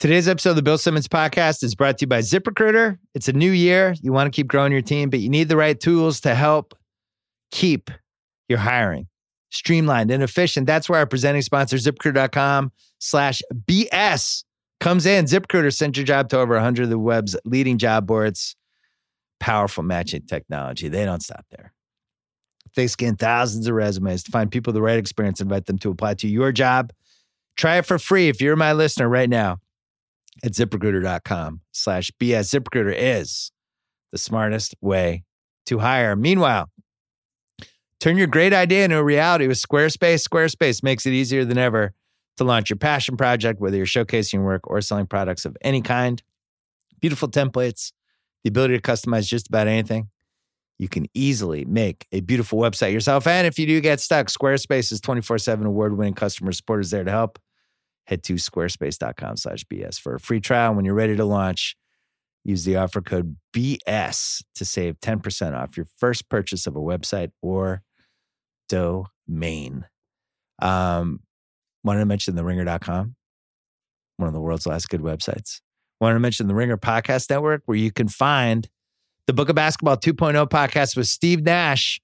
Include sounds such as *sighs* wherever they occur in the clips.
Today's episode of the Bill Simmons podcast is brought to you by ZipRecruiter. It's a new year. You want to keep growing your team, but you need the right tools to help keep your hiring streamlined and efficient. That's where our presenting sponsor, ZipRecruiter.com slash BS comes in. ZipRecruiter sent your job to over 100 of the web's leading job boards. Powerful matching technology. They don't stop there. They scan thousands of resumes to find people with the right experience, invite them to apply to your job. Try it for free if you're my listener right now at ziprecruiter.com slash BS. ZipRecruiter is the smartest way to hire. Meanwhile, turn your great idea into a reality with Squarespace. Squarespace makes it easier than ever to launch your passion project, whether you're showcasing work or selling products of any kind. Beautiful templates, the ability to customize just about anything. You can easily make a beautiful website yourself. And if you do get stuck, Squarespace's 24 7 award winning customer support is there to help head to squarespace.com slash BS for a free trial. And when you're ready to launch, use the offer code BS to save 10% off your first purchase of a website or domain. Um, wanted to mention the ringer.com, one of the world's last good websites. Wanted to mention the Ringer Podcast Network, where you can find the Book of Basketball 2.0 podcast with Steve Nash.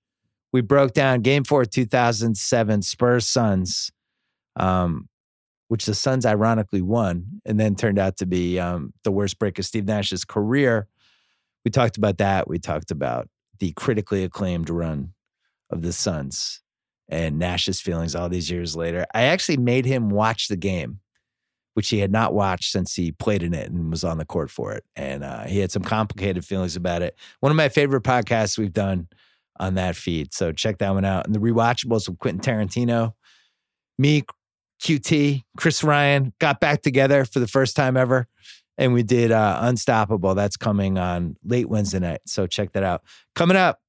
We broke down game four, 2007 Spurs Suns. Um, which the Suns ironically won and then turned out to be um, the worst break of Steve Nash's career. We talked about that. We talked about the critically acclaimed run of the Suns and Nash's feelings all these years later. I actually made him watch the game, which he had not watched since he played in it and was on the court for it. And uh, he had some complicated feelings about it. One of my favorite podcasts we've done on that feed. So check that one out. And the rewatchables with Quentin Tarantino, me, QT, Chris Ryan got back together for the first time ever. And we did uh, Unstoppable. That's coming on late Wednesday night. So check that out. Coming up,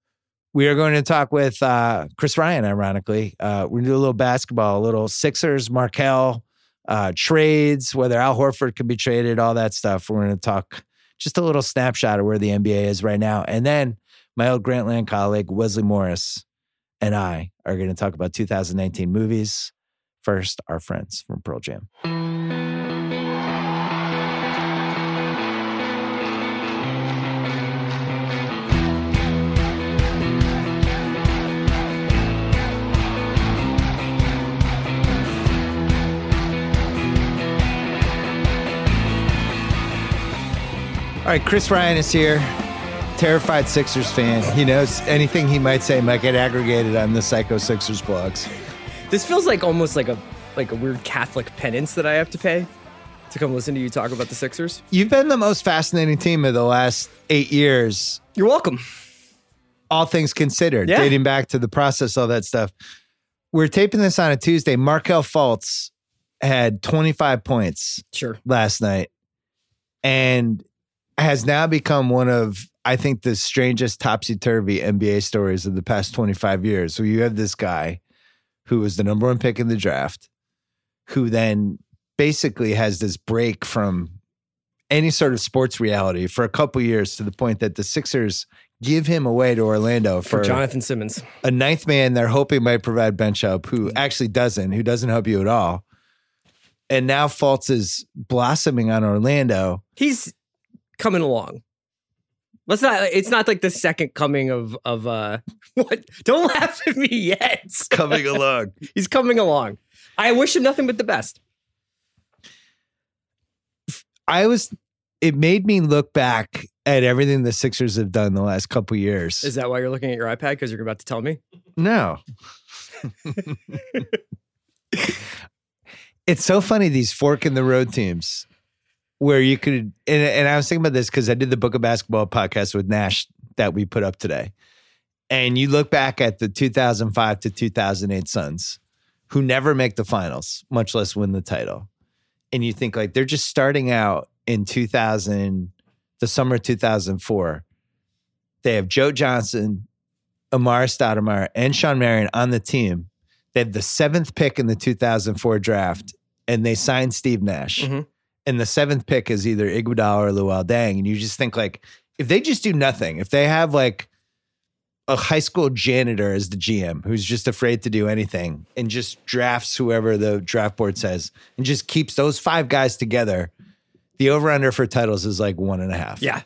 we are going to talk with uh, Chris Ryan, ironically. Uh, we're going to do a little basketball, a little Sixers, Markelle, uh, trades, whether Al Horford can be traded, all that stuff. We're going to talk just a little snapshot of where the NBA is right now. And then my old Grantland colleague, Wesley Morris, and I are going to talk about 2019 movies First, our friends from Pearl Jam. All right, Chris Ryan is here. Terrified Sixers fan. He knows anything he might say might get aggregated on the Psycho Sixers blogs. This feels like almost like a like a weird Catholic penance that I have to pay to come listen to you talk about the Sixers. You've been the most fascinating team of the last eight years. You're welcome. All things considered, Yeah. dating back to the process, all that stuff. We're taping this on a Tuesday. Markelle Fultz had 25 points Sure. last night and has now become one of, I think, the strangest topsy turvy NBA stories of the past 25 years. So you have this guy who was the number one pick in the draft, who then basically has this break from any sort of sports reality for a couple years to the point that the Sixers give him away to Orlando For for Jonathan Simmons. a ninth man they're hoping might provide bench help Mm-hmm. who actually doesn't, who doesn't help you at all. And now Fultz is blossoming on Orlando. He's coming along. Let's not it's not like the second coming of of uh *laughs* what don't laugh at me yet. He's coming along. *laughs* He's coming along. I wish him nothing but the best. I was it made me look back at everything the Sixers have done the last couple years. Is that why you're looking at your iPad? Because you're about to tell me? No. *laughs* it's so funny these fork in the road teams where you could and, and I was thinking about this because I did the Book of Basketball podcast with Nash that we put up today. And you look back at the 2005 to 2008 Suns who never make the finals, much less win the title. And you think like they're just starting out in 2000 the summer of 2004. They have Joe Johnson, Amar Stoudemire and Shawn Marion on the team. They had the seventh pick in the 2004 draft, and they signed Steve Nash. Mhm. And the seventh pick is either Iguodala or Luol Deng. And you just think like, if they just do nothing, if they have like a high school janitor as the GM who's just afraid to do anything and just drafts whoever the draft board says and just keeps those five guys together The over under for titles is like one and a half. Yeah.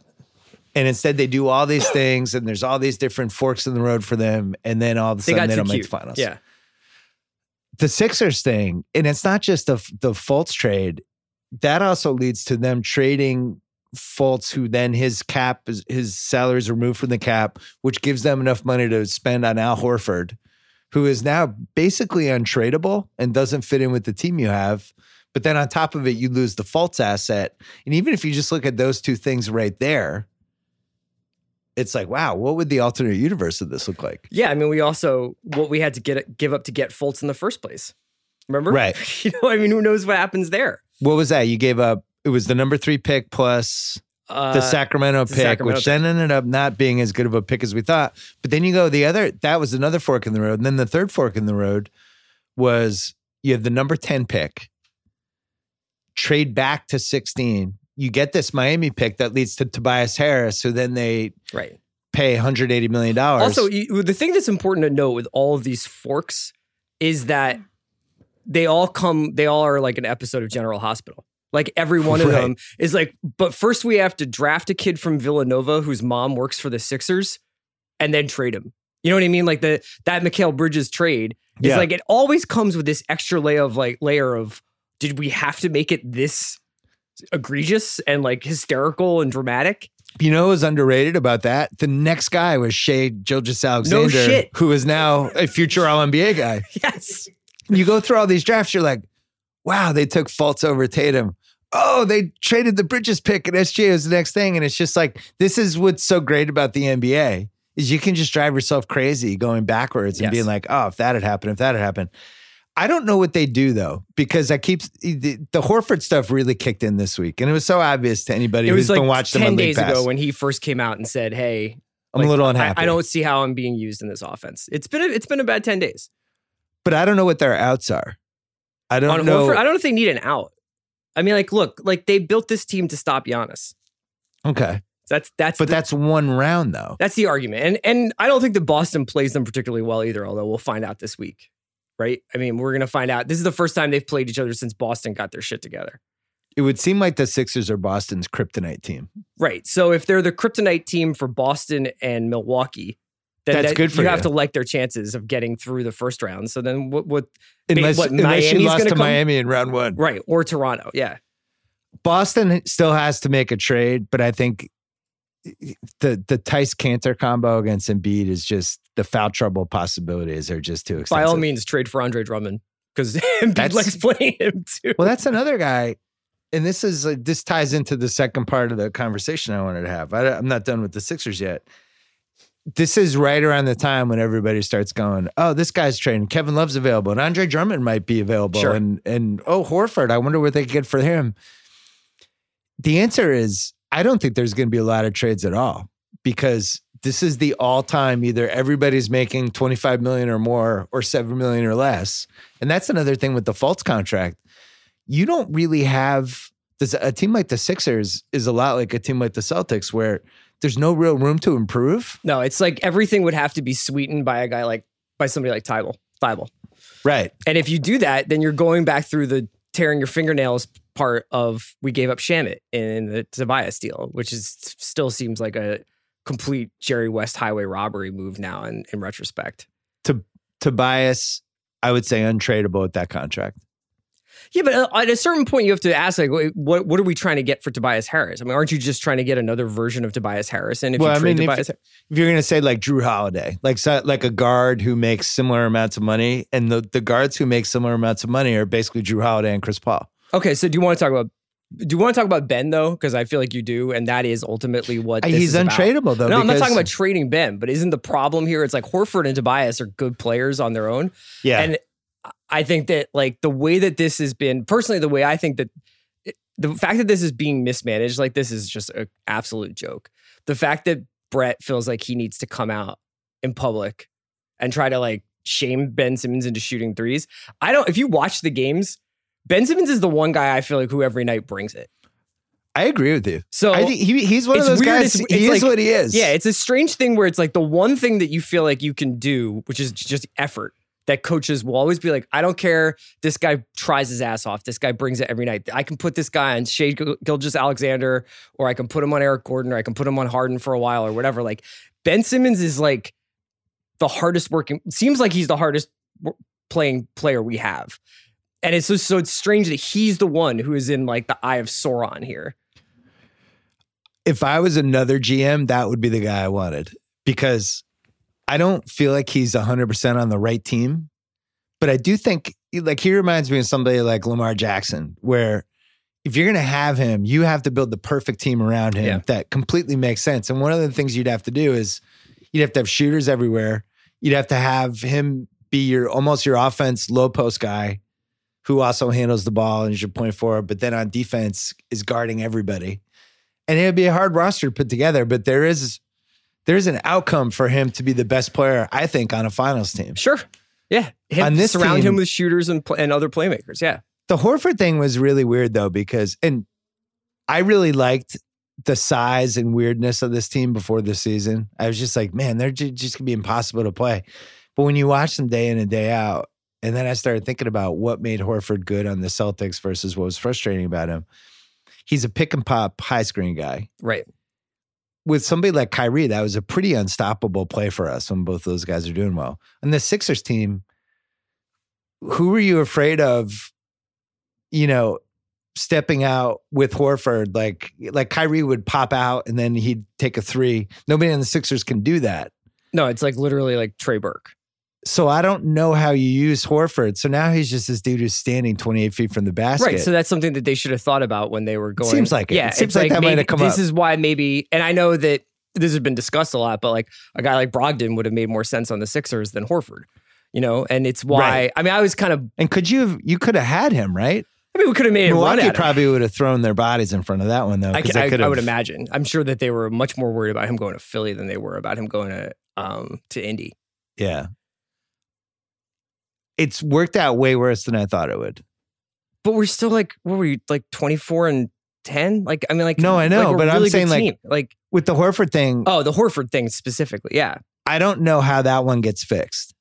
And instead, they do all these things, and there's all these different forks in the road for them, and then all of a sudden got they don't make the finals. Yeah. the Sixers thing, and it's not just the the Fultz trade. That also leads to them trading Fultz, who then his cap is his salary is removed from the cap, which gives them enough money to spend on Al Horford, who is now basically untradeable and doesn't fit in with the team you have. But then on top of it, you lose the Fultz asset, and even if you just look at those two things right there, it's like, wow, what would the alternate universe of this look like? Yeah. I mean, we also what we had to get give up to get Fultz in the first place. Remember? Right. *laughs* you know, I mean, who knows what happens there? What was that? You gave up. It was the number three pick plus Uh, the Sacramento the pick, Sacramento which then ended up not being as good of a pick as we thought. But then you go the other. That was another fork in the road. And then the third fork in the road was you have the number ten pick. Trade back to sixteen. You get this Miami pick that leads to Tobias Harris, who then they right. pay 180 million dollars. Also, the thing that's important to note with all of these forks is that they all come, they all are like an episode of General Hospital. Like every one of Right. them is like, but first we have to draft a kid from Villanova whose mom works for the Sixers and then trade him. You know what I mean? Like the that Mikal Bridges trade is Yeah. like it always comes with this extra layer of like layer of did we have to make it this egregious and like hysterical and dramatic? You know was underrated about that? The next guy was Shai Gilgeous Alexander, shit. who is now a future All NBA guy. *laughs* Yes. You go through all these drafts, you're like, wow, they took Fultz over Tatum. Oh, they traded the Bridges pick and SGA was the next thing. And it's just like, this is what's so great about the NBA is you can just drive yourself crazy going backwards and Yes. being like, oh, if that had happened, if that had happened. I don't know what they do though, because I keep the, the Horford stuff really kicked in this week. And it was so obvious to anybody It who's was like been watching him 10 on days Pass. ago when he first came out and said, Hey, I'm like, a little I- unhappy. I, don't see how I'm being used in this offense. It's been a, it's been a bad 10 days. But I don't know what their outs are. I don't On know. Horford, I don't know if they need an out. I mean, like, look, like they built this team to stop Giannis. okay, That's that's but the, that's one round though. that's the argument. And and I don't think that Boston plays them particularly well either, although we'll find out this week. Right? I mean, we're gonna find out. This is the first time they've played each other since Boston got their shit together. It would seem like the Sixers are Boston's kryptonite team. Right. So if they're the kryptonite team for Boston and Milwaukee, then That's that- good for you You have to like their chances of getting through the first round. So then what? What? Unless, what, unless you lost to come- Miami in round one. Right. Or Toronto. Yeah. Boston still has to make a trade, but I think the the Theis Kanter combo against Embiid is just the foul trouble possibilities are just too expensive. By all means, trade for Andre Drummond because *laughs* Embiid That's- likes playing him too. Well, that's another guy, and this is this ties into the second part of the conversation I wanted to have. I, I'm not done with the Sixers yet. This is right around the time when everybody starts going, "Oh, this guy's trading. Kevin Love's available, and Andre Drummond might be available, Sure. and and oh Horford, I wonder what they could get for him." The answer is, I don't think there's going to be a lot of trades at all because this is the all-time either everybody's making 25 million or more or 7 million or less. And that's another thing with the Fultz contract. You don't really have this a team like the Sixers is a lot like a team like the Celtics where there's no real room to improve. No, it's like everything would have to be sweetened by a guy like by somebody like Thybulle. Thybulle. Right. And if you do that, then you're going back through the tearing your fingernails part of we gave up Shamet in the Tobias deal, which is still seems like a complete Jerry West highway robbery move now in, in retrospect. Tobias, I would say untradeable at that contract. Yeah, but uh, at a certain point, you have to ask, like, what what are we trying to get for Tobias Harris? I mean, aren't you just trying to get another version of Tobias Harris? And if Well, you I trade mean, if- Tobias, If you're going to say like Jrue Holiday, like so, like a guard who makes similar amounts of money, and the, the guards who make similar amounts of money are basically Jrue Holiday and Chris Paul. okay. So do you want to talk about? Do you want to talk about Ben though? Because I feel like you do, and that is ultimately what Uh, this He's is about. untradeable though. No, I'm not talking about trading Ben, but isn't the problem here? It's like Horford and Tobias are good players on their own. yeah. And I think that like the way that this has been personally, the way I think that the fact that this is being mismanaged like this is just an absolute joke. The fact that Brett feels like he needs to come out in public and try to like shame Ben Simmons into shooting threes. I don't. If you watch the games, Ben Simmons is the one guy I feel like who every night brings it. I agree with you. So I think he, he's one of those weird, guys. it's- he it's is like- what he is. Yeah, it's a strange thing where it's like the one thing that you feel like you can do, which is just effort, that coaches will always be like, I don't care. This guy tries his ass off. This guy brings it every night. I can put this guy on Shai Gilgeous Alexander, or I can put him on Eric Gordon, or I can put him on Harden for a while, or whatever. Like Ben Simmons is like the hardest working. Seems like he's the hardest playing player we have, and it's just so it's strange that he's the one who is in like the eye of Sauron here. If I was another GM, that would be the guy I wanted because I don't feel like he's 100% on the right team. But I do think, like, he reminds me of somebody like Lamar Jackson, where if you're going to have him, you have to build the perfect team around him yeah. that completely makes sense. And one of the things you'd have to do is you'd have to have shooters everywhere. You'd have to have him be your almost your offense low post guy who also handles the ball and is your point forward, but then on defense is guarding everybody. And it would be a hard roster to put together, but there is there's an outcome for him to be the best player, I think, on a finals team. Sure. Yeah. Him, on this surround team, him with shooters and and other playmakers. Yeah. The Horford thing was really weird though, because and I really liked the size and weirdness of this team before the season. I was just like, man, they're just gonna be impossible to play. But when you watch them day in and day out, and then I started thinking about what made Horford good on the Celtics versus what was frustrating about him. He's a pick and pop high screen guy. Right. With somebody like Kyrie, that was a pretty unstoppable play for us when both those guys are doing well. And the Sixers team, who were you afraid of, you know, stepping out with Horford? Like like Kyrie would pop out and then he'd take a three. Nobody in the Sixers can do that. No, it's like literally like Trey Burke. So I don't know how you use Horford. So now he's just this dude who's standing 28 feet from the basket. Right. So that's something that they should have thought about when they were going. Seems like it. Yeah. It seems like, like that maybe, might have come up. This up. is why maybe, and I know that this has been discussed a lot, but like a guy like Brogdon would have made more sense on the Sixers than Horford, you know? And it's why, right. I mean, I was kind of. And could you have, you could have had him, right? I mean, we could have made it. Milwaukee probably would have thrown their bodies in front of that one, though. I, I, I, would imagine. I'm sure that they were much more worried about him going to Philly than they were about him going to um, to Indy. Yeah, it's worked out way worse than I thought it would. But we're still like, what were you like 24 and 10? Like, I mean, like, no, I know, like but really I'm saying like, like with the Horford thing. Oh, the Horford thing specifically. Yeah. I don't know how that one gets fixed.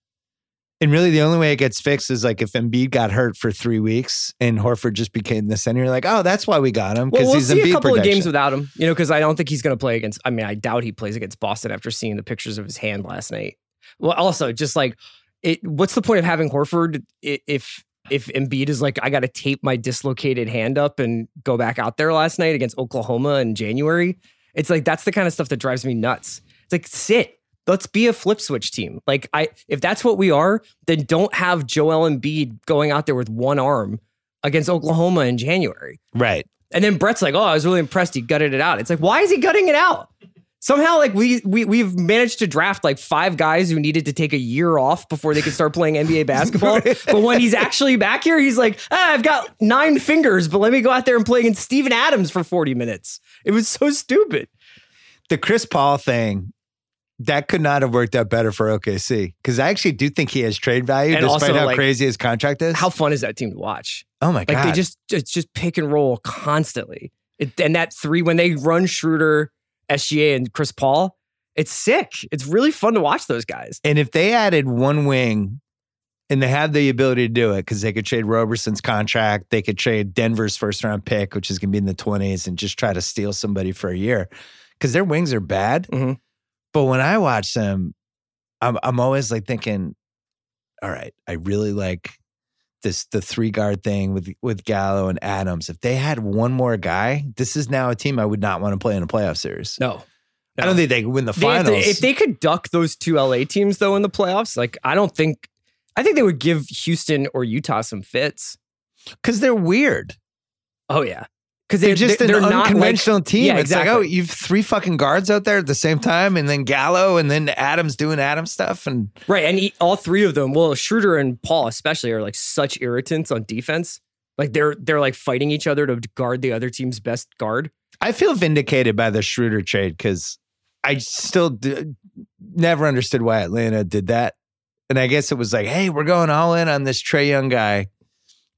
And really, the only way it gets fixed is like if Embiid got hurt for three weeks and Horford just became the center. You're like, oh, that's why we got him because well, we'll he's Embiid a couple protection. of games without him. You know, because I don't think he's going to play against. I mean, I doubt he plays against Boston after seeing the pictures of his hand last night. Well, also, just like, it. What's the point of having Horford if if Embiid is like, I got to tape my dislocated hand up and go back out there last night against Oklahoma in January? It's like that's the kind of stuff that drives me nuts. It's like sit let's be a flip switch team. Like I if that's what we are, then don't have Joel Embiid going out there with one arm against Oklahoma in January. Right. And then Brett's like, "Oh, I was really impressed. He gutted it out." It's like, why is he gutting it out? Somehow, like we we we've managed to draft like five guys who needed to take a year off before they could start playing NBA basketball. *laughs* but when he's actually back here, he's like, ah, "I've got nine fingers, but let me go out there and play against Steven Adams for forty minutes." It was so stupid. The Chris Paul thing that could not have worked out better for OKC because I actually do think he has trade value, And despite also, how like, crazy his contract is. How fun is that team to watch? oh my Like god! they just it's just pick and roll constantly. It, and that three when they run Schroeder, SGA, and Chris Paul, it's sick. It's really fun to watch those guys. and if they added one wing, and they had the ability to do it because they could trade Roberson's contract, they could trade Denver's first round pick, which is going to be in the twenties, and just try to steal somebody for a year because their wings are bad. Mhm. But when I watch them, I'm I'm always like thinking, all right, I really like this the three guard thing with with Gallo and Adams. If they had one more guy, this is now a team I would not want to play in a playoff series. No. I don't think they could win the They finals. to- if they could duck those two LA teams though in the playoffs, like I don't think I think they would give Houston or Utah some fits. because they're weird. Oh yeah. Because They're just they're an like- unconventional team. Yeah, it's like, exactly. oh, you've three fucking guards out there at the same time, and then Gallo, and then Adams doing Adam stuff, and Right. And he, all three of them, well, Schroeder and Paul especially are like such irritants on defense. Like they're they're like fighting each other to guard the other team's best guard. I feel vindicated by the Schroeder trade because I still never understood why Atlanta did that. And I guess it was like, hey, we're going all in on this Trae Young guy.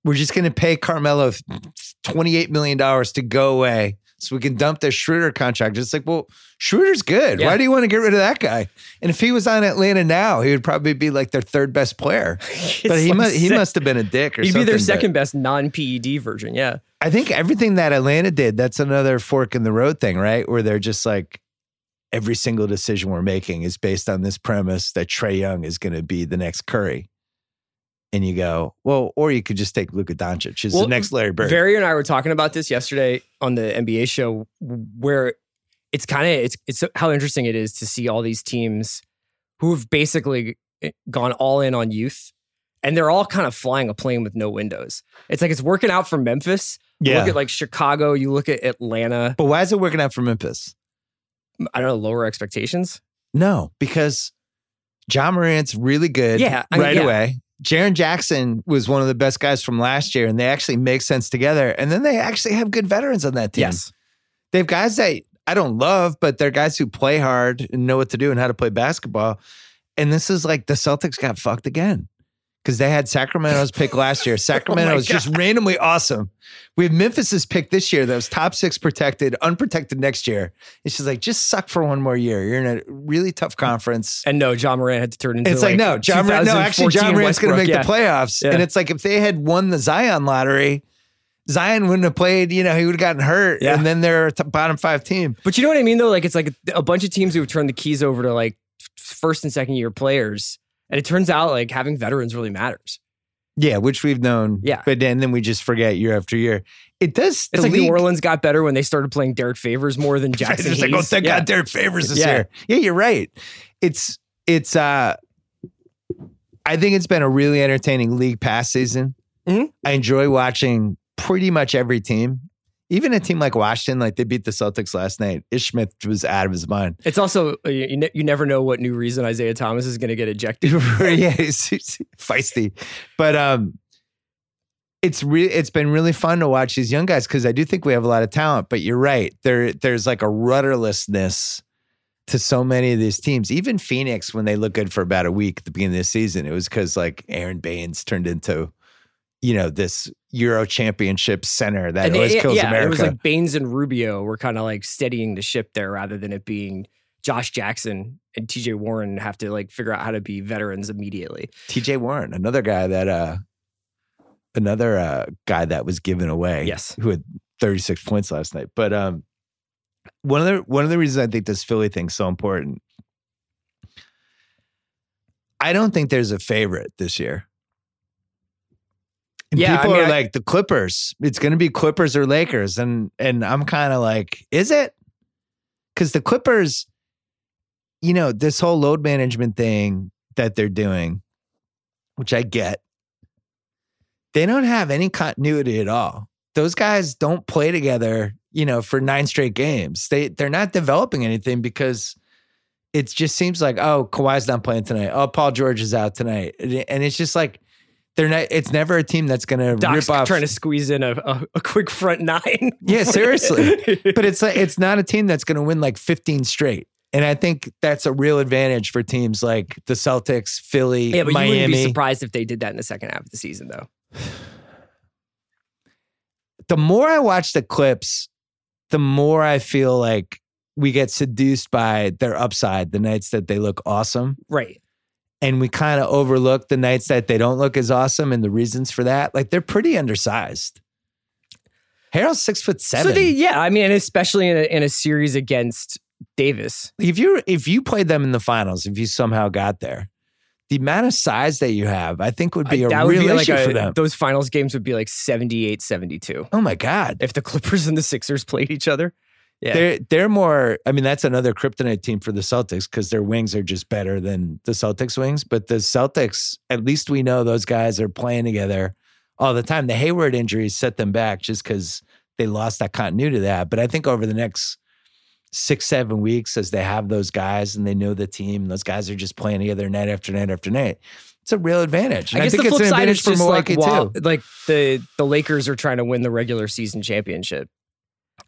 We're just going to pay Carmelo $28 million to go away so we can dump this Schroeder contract. It's like, well, Schroeder's good. Yeah. Why do you want to get rid of that guy? And if he was on Atlanta now, he would probably be like their third best player. *laughs* But he like must he must have been a dick or He'd something. be their but second best non PED version. Yeah. I think everything that Atlanta did, that's another fork in the road thing, right? Where they're just like every single decision we're making is based on this premise that Trae Young is going to be the next Curry. And you go, well, or you could just take Luka Doncic, who's Well, the next Larry Bird. Barry and I were talking about this yesterday on the NBA show, where it's kind of it's it's how interesting it is to see all these teams who've basically eh, gone all in on youth, and they're all kind of flying a plane with no windows. It's like it's working out for Memphis. You yeah. Look at like Chicago. You look at Atlanta. but why is it working out for Memphis? I don't know, lower expectations. No, because Ja Morant's really good Yeah, I mean, right yeah. away. Jaren Jackson was one of the best guys from last year, and they actually make sense together. And then they actually have good veterans on that team. Yes. They have guys that I don't love, but they're guys who play hard and know what to do and how to play basketball. And this is like the Celtics got fucked again because they had Sacramento's pick last year. *laughs* Oh Sacramento was just randomly awesome. We have Memphis's pick this year that was top six protected, unprotected next year. It's just like, just suck for one more year. You're in a really tough conference. And no, John Moran had to turn into. It's like, no, Ja Morant, no, actually, John 2014 Morant's going to make Westbrook, the playoffs. Yeah. And it's like, if they had won the Zion lottery, Zion wouldn't have played, you know, he would have gotten hurt. Yeah. And then they're a bottom five team. But you know what I mean, though? Like it's like a bunch of teams who have turned the keys over to like first and second year players, and it turns out like having veterans really matters. Yeah, which we've known. Yeah. But then, then we just forget year after year. It does. It's like league- New Orleans got better when they started playing Derrick Favors more than *laughs* Jaxson Hayes. like, oh, thank yeah. God Derrick Favors is Yeah. year. Yeah, you're right. It's, it's, uh, I think it's been a really entertaining league pass season. Mhm. I enjoy watching pretty much every team. Even a team like Washington, like they beat the Celtics last night. Ish Smith was out of his mind. It's also uh, you, you ne- you never know what new reason Isaiah Thomas is going to get ejected. *laughs* yeah, he's, he's feisty. But um it's re- it's been really fun to watch these young guys because I do think we have a lot of talent. But you're right, there there's like a rudderlessness to so many of these teams. Even Phoenix, when they look good for about a week at the beginning of the season, it was because like Aron Baynes turned into, you know, this Euro Championship center that And always it- kills yeah, America. it was like Baynes and Rubio were kind of like steadying the ship there, rather than it being Josh Jackson and T.J. Warren have to like figure out how to be veterans immediately. T.J. Warren, another guy that uh, another uh guy that was given away. Yes. who had 36 points last night. But um, one of the one of the reasons I think this Philly thing's so important. I don't think there's a favorite this year. And Yeah, I people mean, are I- like the Clippers. It's going to be Clippers or Lakers, and and I'm kind of like, is it? Because the Clippers, you know, this whole load management thing that they're doing, which I get, they don't have any continuity at all. Those guys don't play together, you know, for nine straight games. They they're not developing anything because it just seems like, oh, Kawhi's not playing tonight. Oh, Paul George is out tonight, and it's just like they're not. It's never a team that's going to rip off. trying to squeeze in a, a, a quick front nine. *laughs* Yeah, seriously. *laughs* but it's like it's not a team that's going to win like 15 straight. And I think that's a real advantage for teams like the Celtics, Philly, yeah, but you wouldn't be surprised if they did that in the second half of the season, though. the more I watch the clips, the more I feel like we get seduced by their upside the nights that they look awesome. Right. And we kind of overlook the nights that they don't look as awesome and the reasons for that. Like they're pretty undersized. Harrell's six foot seven. So they, yeah, I mean, especially in a, in a series against Davis. if you if you played them in the finals, if you somehow got there, the amount of size that you have, I think would be a that real would be like issue a, for them. those finals games would be like 78 72 Oh my god, if the Clippers and the Sixers played each other. Yeah. they're they're more. I mean, that's another kryptonite team for the Celtics because their wings are just better than the Celtics wings. But the Celtics, at least we know those guys are playing together all the time. The Hayward injuries set them back just because they lost that continuity to that. But I think over the next six seven weeks, as they have those guys and they know the team, those guys are just playing together night after night after night. It's a real advantage. And I guess think the it's flip an side advantage is for like Milwaukee while, too. like the the Lakers are trying to win the regular season championship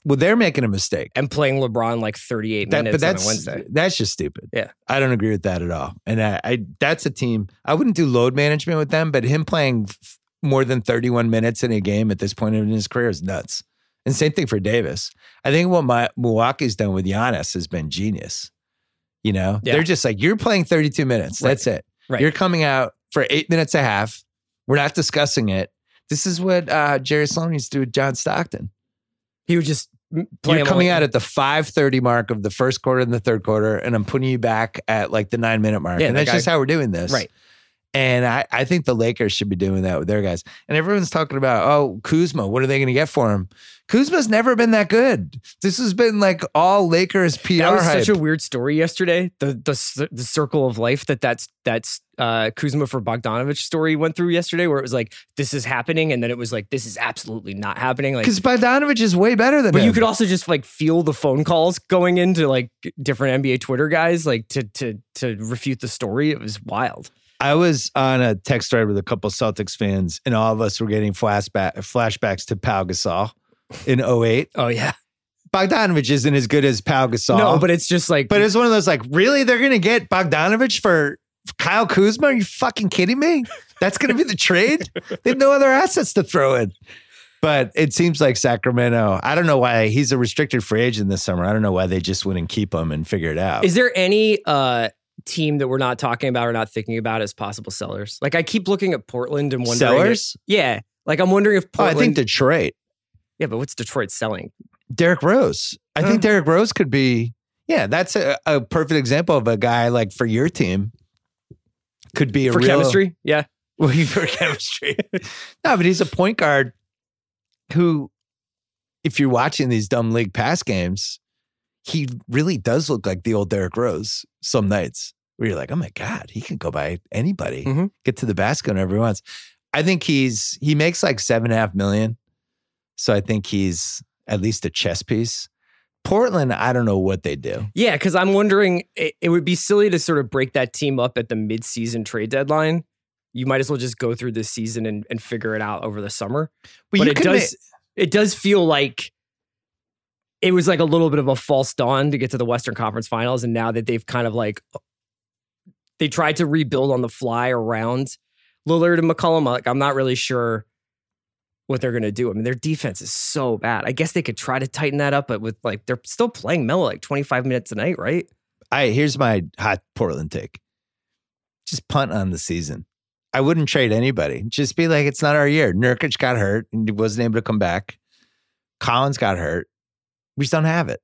Well, they're making a mistake. and playing LeBron like 38 That, minutes but that's on a Wednesday. that's just stupid. Yeah. I don't agree with that at all. And I, I that's a team. I wouldn't do load management with them, but him playing f- more than 31 minutes in a game at this point in his career is nuts. And same thing for Davis. I think what my Milwaukee's done with Giannis has been genius. You know, Yeah. they're just like, you're playing 32 minutes. Right. That's it. Right. You're coming out for eight minutes and a half. We're not discussing it. This is what uh, Jerry Sloan used to do with John Stockton. He would just play You're coming like- out at the 5:30 mark of the first quarter and the third quarter, and I'm putting you back at like the nine minute mark. Yeah, and that's guy- just how we're doing this. Right. And I, I think the Lakers should be doing that with their guys. And everyone's talking about, oh, Kuzma, what are they going to get for him? Kuzma's never been that good. This has been like all Lakers PR That was hype. such a weird story yesterday. The the the circle of life that that's that's uh, Kuzma for Bogdanovich story went through yesterday, where it was like this is happening, and then it was like this is absolutely not happening. Like, Because Bogdanovich is way better than but him. you could also just like feel the phone calls going into like different NBA Twitter guys, like to to to refute the story. It was wild. I was on a text thread with a couple Celtics fans, and all of us were getting flashback flashbacks to Pau Gasol in 08. Oh yeah, Bogdanovich isn't as good as Pau Gasol. no, but it's just like But it's one of those like, really? They're going to get Bogdanovich for Kyle Kuzma? Are you fucking kidding me? That's going to be the trade? They have no other assets to throw in. But it seems like Sacramento, I don't know why he's a restricted free agent this summer. I don't know why they just wouldn't keep him and figure it out. Is there any uh team that we're not talking about or not thinking about as possible sellers? Like I keep looking at Portland and wondering. Sellers? yeah. Like I'm wondering if Oh, I think Detroit. yeah, but what's Detroit selling? Derrick Rose. I think Derrick Rose could be, yeah, that's a, a perfect example of a guy like for your team. Could be a For real, chemistry? Yeah. *laughs* Well, for chemistry. no, but he's a point guard who, if you're watching these dumb league pass games, he really does look like the old Derrick Rose some nights where you're like, oh my God, he can go by anybody, Mhm. get to the basket whenever he wants. I think he's, he makes like seven and a half million. So I think he's at least a chess piece. Portland, I don't know what they do. Yeah, because I'm wondering it, it would be silly to sort of break that team up at the midseason trade deadline. You might as well just go through this season and, and figure it out over the summer. But, but it does it does feel like it was like a little bit of a false dawn to get to the Western Conference Finals, and now that they've kind of like uh, they tried to rebuild on the fly around Lillard and McCollum. Like I'm not really sure what they're gonna do. I mean, their defense is so bad. I guess they could try to tighten that up, but with like they're still playing Melo like 25 minutes a night, right? I here's my hot Portland take. Just punt on the season. I wouldn't trade anybody. Just be like, it's not our year. Nurkic got hurt and wasn't able to come back. Collins got hurt. We just don't have it.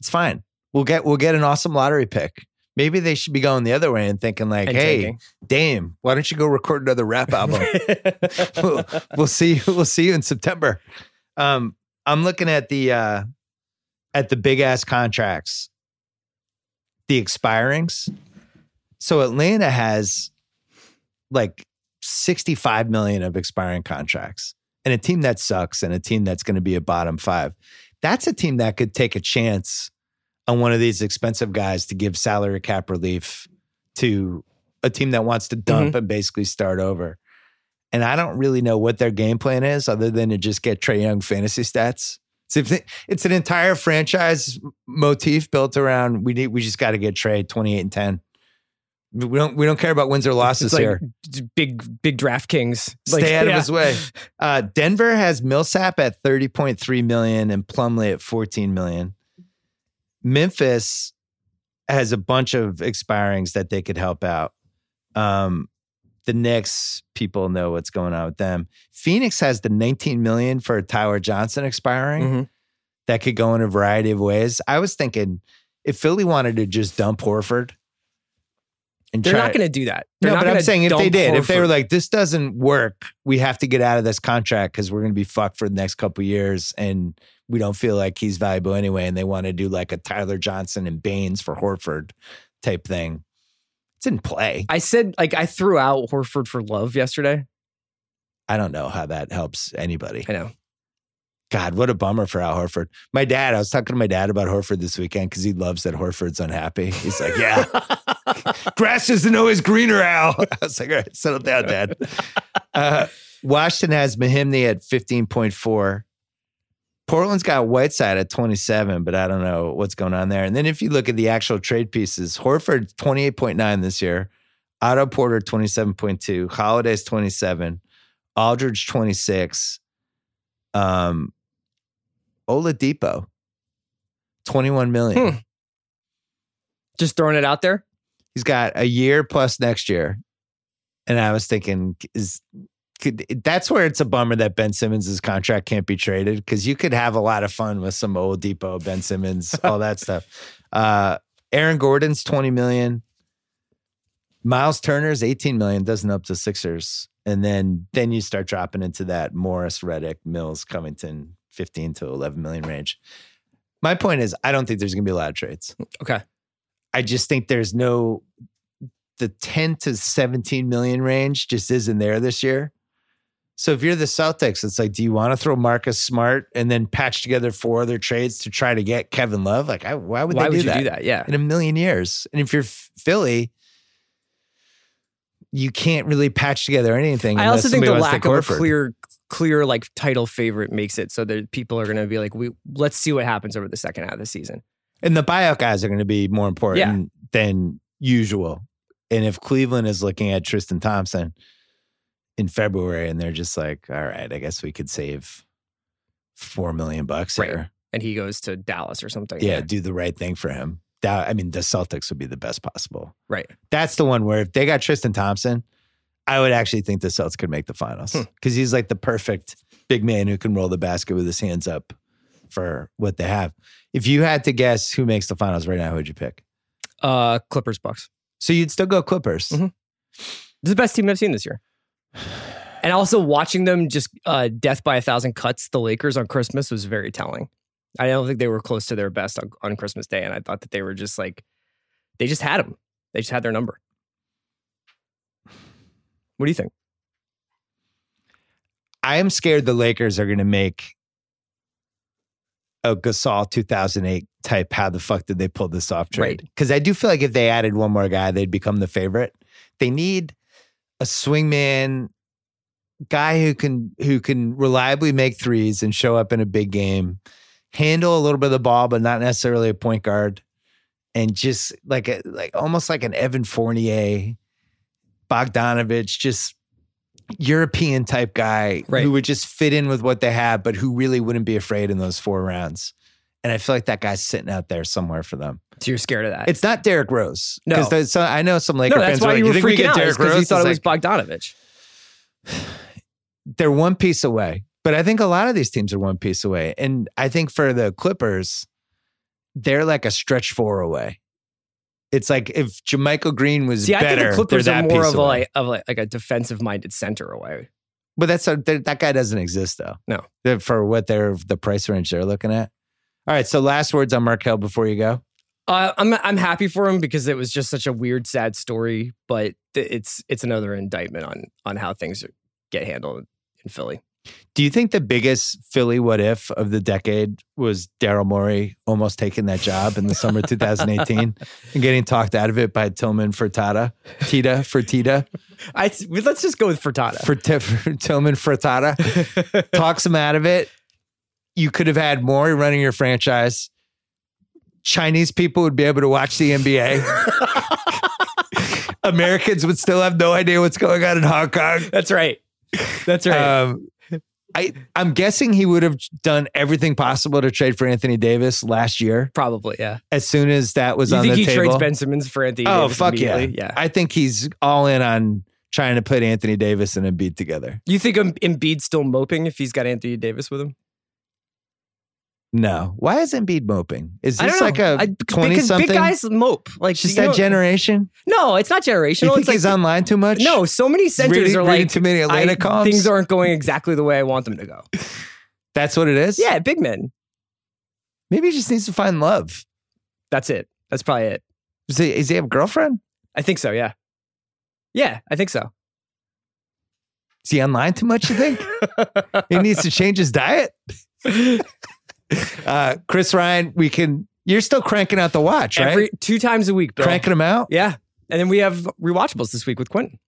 It's fine. We'll get we'll get an awesome lottery pick. Maybe they should be going the other way and thinking like, And hey, tanking. Dame, why don't you go record another rap *laughs* album? we'll, we'll see we'll see you in September. Um, I'm looking at the uh at the big ass contracts, the expirings. So Atlanta has like 65 million of expiring contracts. And a team that sucks and a team that's going to be a bottom five. That's a team that could take a chance on one of these expensive guys to give salary cap relief to a team that wants to dump mm-hmm. and basically start over. And I don't really know what their game plan is other than to just get Trae Young fantasy stats. So if it- it's an entire franchise motif built around we need we just got to get Trae 28 and 10. We don't we don't care about wins or losses It's like here. big big DraftKings. Stay out of his way. *laughs* Uh, Denver has Millsap at 30.3 million and Plumlee at 14 million. Memphis has a bunch of expirings that they could help out. Um, the Knicks, people know what's going on with them. Phoenix has the 19 million for Tyler Johnson expiring. Mhm. That could go in a variety of ways. I was thinking if Philly wanted to just dump Horford They're not going to do that. They're no, but I'm saying if they did, if they were like, this doesn't work, we have to get out of this contract because we're going to be fucked for the next couple years, and we don't feel like he's valuable anyway, and they want to do like a Tyler Johnson and Baynes for Horford type thing, it's in play. I said like I threw out Horford for love yesterday. I don't know how that helps anybody. I know. God, what a bummer for Al Horford. My dad, I was talking to my dad about Horford this weekend because he loves that Horford's unhappy. He's like, yeah, *laughs* *laughs* grass isn't always greener, Al. *laughs* I was like, all right, settle down, Dad. Uh, Washington has Mahinmi at 15.4. Portland's got Whiteside at 27, but I don't know what's going on there. And then if you look at the actual trade pieces, Horford 28.9 this year, Otto Porter 27.2, Holiday's 27, Aldridge 26, um, Oladipo, 21 million. Hmm. Just throwing it out there. He's got a year plus next year. And I was thinking, is could that's where it's a bummer that Ben Simmons' contract can't be traded because you could have a lot of fun with some Oladipo, Ben Simmons, *laughs* all that stuff. Uh, Aaron Gordon's 20 million. Miles Turner's 18 million, doesn't up to Sixers. And then then you start dropping into that Morris, Redick, Mills, Covington, 15 to 11 million range. My point is, I don't think there's going to be a lot of trades. Okay. I just think there's no the 10 to 17 million range just isn't there this year. So if you're the Celtics, it's like, do you want to throw Marcus Smart and then patch together four other trades to try to get Kevin Love? Like, I, why would Why they would do you that? do that? Yeah. in a million years? And if you're Philly, you can't really patch together anything. I also think the lack of a clear, clear like title favorite makes it so that people are going to be like, we let's see what happens over the second half of the season. And the buyout guys are going to be more important than usual. And if Cleveland is looking at Tristan Thompson in February and they're just like, all right, I guess we could save four million bucks Right. here. And he goes to Dallas or something. Yeah, do the right thing for him. I mean, the Celtics would be the best possible. Right. That's the one where if they got Tristan Thompson, I would actually think the Celtics could make the finals Hmm. because he's like the perfect big man who can roll the basket with his hands up for what they have. If you had to guess who makes the finals right now, who'd you pick? Uh, Clippers Bucks. So you'd still go Clippers. Mhm. This is the best team I've seen this year. *sighs* And also watching them just uh, death by a thousand cuts the Lakers on Christmas was very telling. I don't think they were close to their best on, on Christmas Day, and I thought that they were just like they just had them. They just had their number. What do you think? I am scared the Lakers are going to make a Gasol 2008 type. How the fuck did they pull this off trade? Right. Because I do feel like if they added one more guy, they'd become the favorite. They need a swingman guy who can who can reliably make threes and show up in a big game, handle a little bit of the ball, but not necessarily a point guard, and just like a like almost like an Evan Fournier, Bogdanovich, just European type guy Right. who would just fit in with what they have, but who really wouldn't be afraid in those four rounds. And I feel like that guy's sitting out there somewhere for them. So you're scared of that? It's not Derrick Rose. No. Because so, I know some Laker no, fans that's are why like, you were think we freaking get out because you thought it was like, Bogdanovich. *sighs* they're one piece away. But I think a lot of these teams are one piece away. And I think for the Clippers, they're like a stretch four away. It's like if JaMychal Green was See, I better, think the Clippers they're more of a, away. like, of like, like a defensive minded center away. But that's a, that guy doesn't exist though. No. For what they're the price range they're looking at. All right, so last words on Markelle before you go. Uh, I'm I'm happy for him because it was just such a weird, sad story. But it's it's another indictment on on how things get handled in Philly. Do you think the biggest Philly what if of the decade was Daryl Morey almost taking that job in the summer of 2018 *laughs* and getting talked out of it by Tillman Furtada, Tita Fertitta, I let's just go with Furtada. for *laughs* Tillman Furtada *laughs* talks him out of it. You could have had Morey running your franchise. Chinese people would be able to watch the NBA. Americans would still have no idea what's going on in Hong Kong. That's right. That's right. Um, I, I'm guessing he would have done everything possible to trade for Anthony Davis last year. Probably, yeah. As soon as that was you on think the he table. trades Ben Simmons for Anthony? oh Davis fuck yeah! yeah. I think he's all in on trying to put Anthony Davis and Embiid together. You think Em- Embiid's still moping if he's got Anthony Davis with him? No, why is Embiid moping? Is this like a twenty because something? big guys mope. Like just you that know- generation. No, it's not generational. You think It's like he's online too much? no. So many centers reading, are reading like too many Atlanta I- comps. things aren't going exactly the way I want them to go. That's what it is. Yeah, big men. maybe he just needs to find love. That's it. That's probably it. Does he, does he have a girlfriend? I think so. Yeah. Yeah, I think so. Is he online too much? You think *laughs* he needs to change his diet? *laughs* Uh, Chris Ryan, we can. You're still cranking out the watch, right? Every two times a week, Bill. cranking them out. Yeah. And then we have rewatchables this week with Quentin.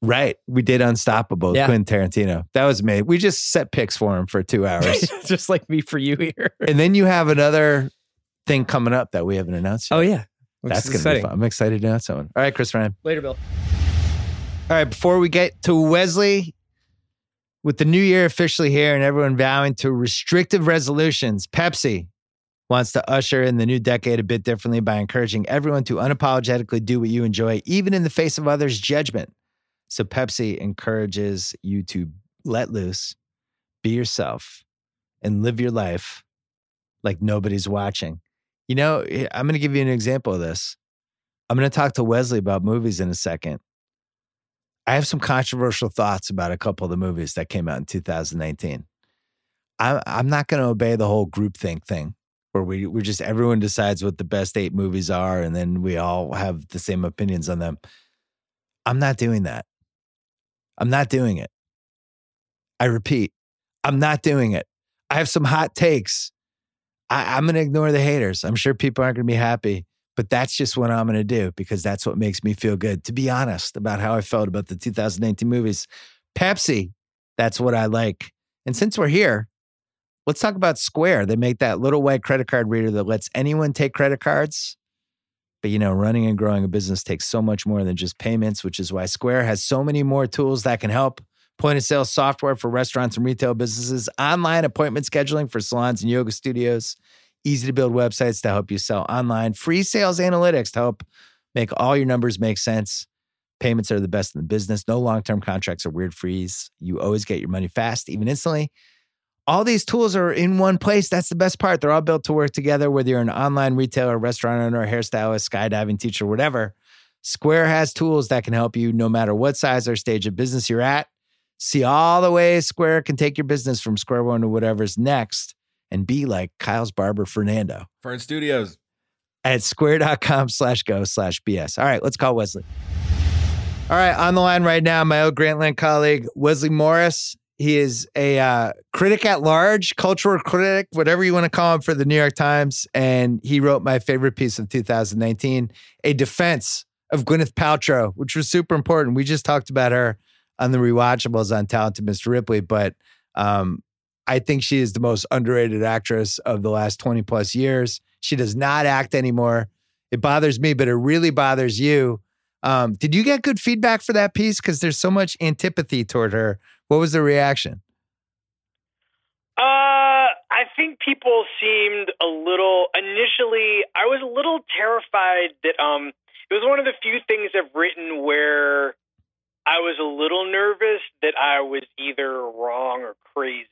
Right. We did Unstoppable. Yeah. Quentin Tarantino. That was me. We just set picks for him for two hours, *laughs* Just like me for you here. and then you have another thing coming up that we haven't announced. Yet. Oh yeah. Which That's gonna exciting. be fun. I'm excited to announce that one. All right, Chris Ryan. Later, Bill. All right, before we get to Wesley, With the new year officially here and everyone vowing to restrictive resolutions, Pepsi wants to usher in the new decade a bit differently by encouraging everyone to unapologetically do what you enjoy, even in the face of others' judgment. So, Pepsi encourages you to let loose, be yourself, and live your life like nobody's watching. You know, eh, I'm going to give you an example of this. I'm going to talk to Wesley about movies in a second. I have some controversial thoughts about a couple of the movies that came out in 2019. I'm, I'm not going to obey the whole groupthink thing where we, we just everyone decides what the best eight movies are and then we all have the same opinions on them. I'm not doing that. I'm not doing it. I repeat, I'm not doing it. I have some hot takes. I, I'm going to ignore the haters. I'm sure people aren't going to be happy, but that's just what I'm going to do because that's what makes me feel good. To be honest about how I felt about the 2019 movies, Pepsi, that's what I like. And since we're here, let's talk about Square. They make that little white credit card reader that lets anyone take credit cards. But you know, running and growing a business takes so much more than just payments, which is why Square has so many more tools that can help point of sale software for restaurants and retail businesses, online appointment scheduling for salons and yoga studios, easy to build websites to help you sell online, free sales analytics to help make all your numbers make sense. Payments are the best in the business. No long term contracts or weird fees. You always get your money fast, even instantly. All these tools are in one place. That's the best part. They're all built to work together, whether you're an online retailer, restaurant owner, hairstylist, skydiving teacher, whatever. Square has tools that can help you no matter what size or stage of business you're at. See all the ways Square can take your business from square one to whatever's next and be like Kyle's barber Fernando. Fern Studios. At square.com slash go slash BS. All right, let's call Wesley. All right, on the line right now, my old Grantland colleague, Wesley Morris. He is a uh, critic at large, cultural critic, whatever you want to call him for the New York Times. And he wrote my favorite piece of 2019, a defense of Gwyneth Paltrow, which was super important. We just talked about her on the rewatchables on Talented Mr. Ripley, but um, I think she is the most underrated actress of the last 20 plus years. She does not act anymore. It bothers me, but it really bothers you. Um, did you get good feedback for that piece? Because there's so much antipathy toward her. What was the reaction? Uh, I think people seemed a little initially. I was a little terrified that um, it was one of the few things I've written where I was a little nervous that I was either wrong or crazy.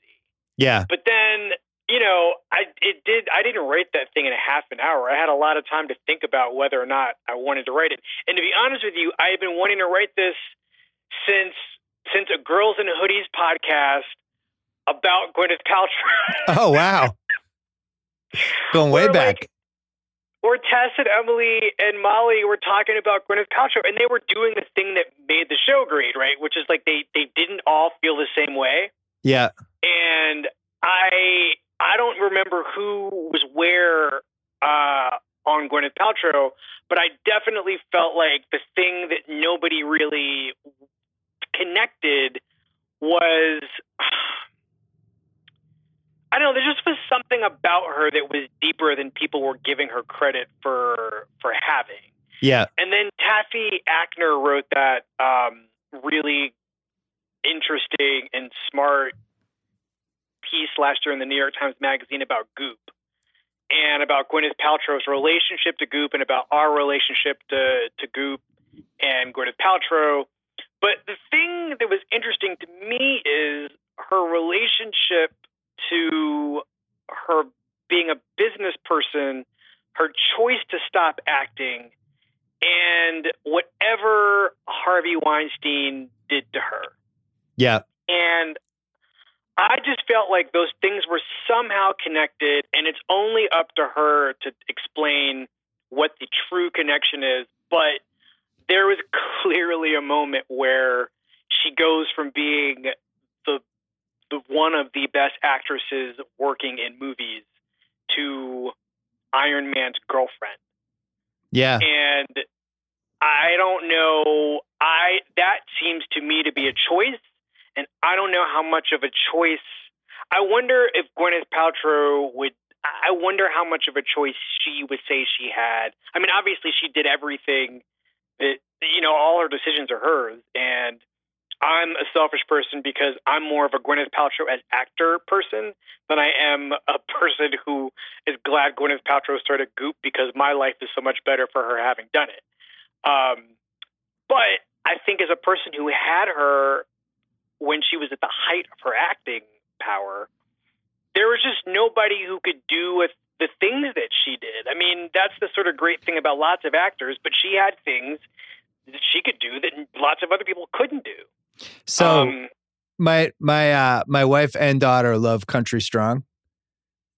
Yeah. But then, you know, I it did I didn't write that thing in a half an hour. I had a lot of time to think about whether or not I wanted to write it. And to be honest with you, I've been wanting to write this since since a Girls in Hoodies podcast about Gwyneth Paltrow. oh wow. *laughs* Going way back. Like, where Tess and Emily and Molly were talking about Gwyneth Paltrow, and they were doing the thing that made the show great, right? Which is like they they didn't all feel the same way. Yeah. And I I don't remember who was where uh, on Gwyneth Paltrow, but I definitely felt like the thing that nobody really connected was *sighs* I don't know. There just was something about her that was deeper than people were giving her credit for for having. Yeah. And then Taffy Akner wrote that um, really interesting and smart piece last year in the New York Times Magazine about Goop and about Gwyneth Paltrow's relationship to Goop and about our relationship to to Goop and Gwyneth Paltrow. But the thing that was interesting to me is her relationship to her being a business person, her choice to stop acting, and whatever Harvey Weinstein did to her. Yeah. And I just felt like those things were somehow connected, and it's only up to her to explain what the true connection is. But there was *laughs* clearly a moment where she goes from being the the one of the best actresses working in movies to Iron Man's girlfriend. Yeah. And I don't know I that seems to me to be a choice and I don't know how much of a choice I wonder if Gwyneth Paltrow would I wonder how much of a choice she would say she had. I mean obviously she did everything that you know all her decisions are hers and I'm a selfish person because I'm more of a Gwyneth Paltrow as actor person than I am a person who is glad Gwyneth Paltrow started Goop because my life is so much better for her having done it. Um, but I think as a person who had her when she was at the height of her acting power, there was just nobody who could do with the things that she did. I mean, that's the sort of great thing about lots of actors, but she had things that she could do that lots of other people couldn't do. So um, my my uh my wife and daughter love Country Strong.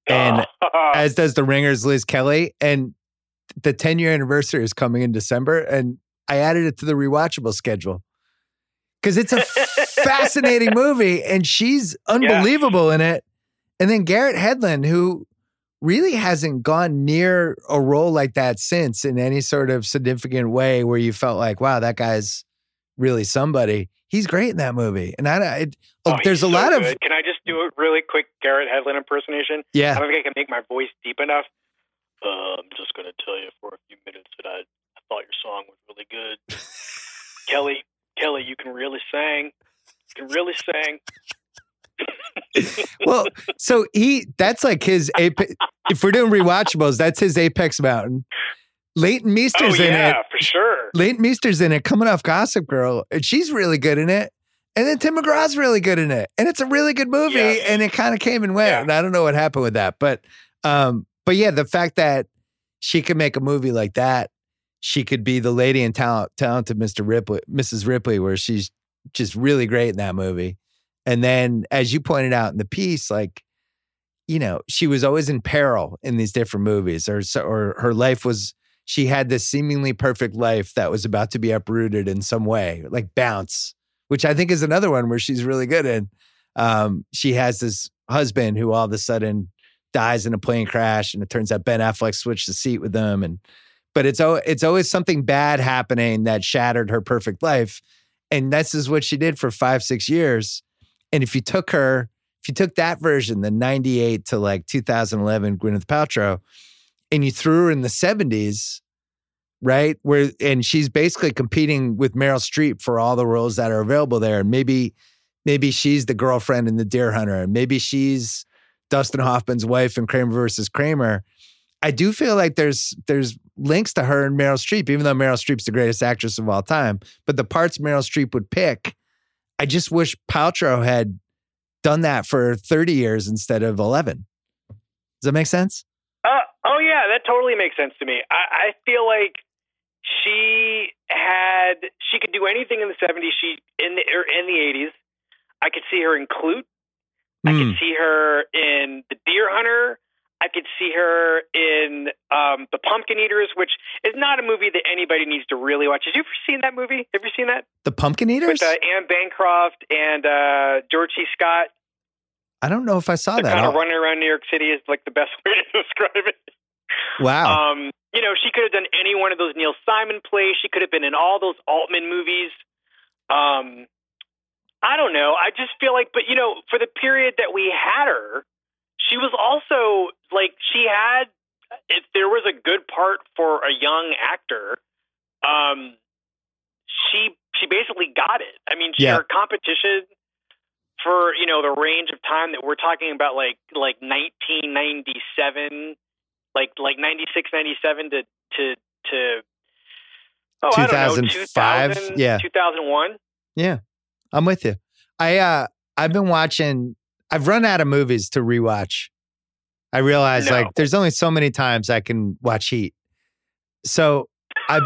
And *laughs* as does the Ringers Liz Kelly and the 10 year anniversary is coming in December and I added it to the rewatchable schedule. Cuz it's a *laughs* fascinating movie and she's unbelievable yeah. in it. And then Garrett Hedlund who really hasn't gone near a role like that since in any sort of significant way where you felt like wow that guy's really somebody he's great in that movie. And I, it, oh, there's a so lot good. of. Can I just do a really quick Garrett Hedlund impersonation? Yeah. I don't think I can make my voice deep enough. Uh, I'm just going to tell you for a few minutes that I, I thought your song was really good. *laughs* Kelly, Kelly, you can really sing. You can really sing. *laughs* well, so he that's like his apex. if we're doing rewatchables, that's his apex mountain. Leighton Meester's oh, in yeah, it. for sure. Leighton Meester's in it, coming off Gossip Girl, and she's really good in it. And then Tim McGraw's really good in it, and it's a really good movie. Yes. And it kind of came and went. Yeah. And I don't know what happened with that, but um, but yeah, the fact that she could make a movie like that, she could be the lady in talent, talented Mr. Ripley, Mrs. Ripley, where she's just really great in that movie. And then, as you pointed out in the piece, like you know, she was always in peril in these different movies, or or her life was she had this seemingly perfect life that was about to be uprooted in some way, like Bounce, which I think is another one where she's really good in. Um, she has this husband who all of a sudden dies in a plane crash, and it turns out Ben Affleck switched the seat with them, and but it's it's always something bad happening that shattered her perfect life, and this is what she did for five six years. And if you took her, if you took that version, the '98 to like 2011 Gwyneth Paltrow, and you threw her in the 70s, right? Where and she's basically competing with Meryl Streep for all the roles that are available there. And maybe maybe she's the girlfriend in the Deer Hunter, and maybe she's Dustin Hoffman's wife in Kramer versus Kramer. I do feel like there's there's links to her and Meryl Streep, even though Meryl Streep's the greatest actress of all time. But the parts Meryl Streep would pick, I just wish Paltrow had done that for 30 years instead of 11. Does that make sense? Uh, oh yeah, that totally makes sense to me. I, I feel like she had she could do anything in the seventies. She in the er, in the eighties. I could see her in Klute. I could hmm. see her in The Deer Hunter. I could see her in um, The Pumpkin Eaters, which is not a movie that anybody needs to really watch. Have you ever seen that movie? Have you seen that? The Pumpkin Eaters? With uh, Anne Bancroft and uh, George C. Scott. I don't know if I saw the that. Kind of running around New York City is like the best *laughs* way to describe it. Wow. Um, you know, she could have done any one of those Neil Simon plays. She could have been in all those Altman movies. Um, I don't know. I just feel like, but you know, for the period that we had her, she was also like she had. If there was a good part for a young actor, um, she she basically got it. I mean, she, yeah. her competition for you know the range of time that we're talking about, like like 1997 like like 96, 97 to to to oh, 2005, 2000, yeah, 2001. Yeah, I'm with you. I uh I've been watching. I've run out of movies to rewatch. I realize no. like there's only so many times I can watch Heat. So I've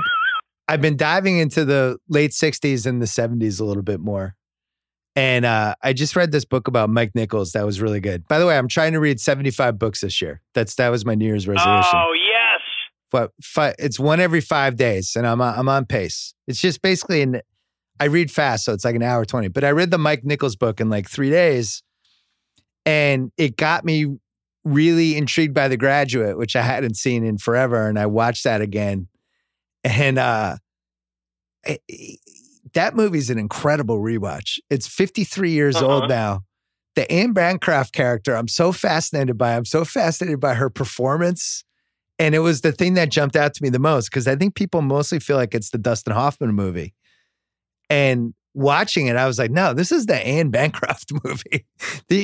I've been diving into the late 60s and the 70s a little bit more. And uh, I just read this book about Mike Nichols that was really good. By the way, I'm trying to read 75 books this year. That's that was my New Year's resolution. Oh yes. But fi- it's one every five days, and I'm I'm on pace. It's just basically an I read fast, so it's like an hour twenty. But I read the Mike Nichols book in like three days, and it got me really intrigued by The Graduate, which I hadn't seen in forever, and I watched that again, and uh, it, that movie's an incredible rewatch. It's 53 years uh-huh. old now. The Anne Bancroft character, I'm so fascinated by. I'm so fascinated by her performance. And it was the thing that jumped out to me the most because I think people mostly feel like it's the Dustin Hoffman movie. And watching it, I was like, no, this is the Anne Bancroft *laughs* movie.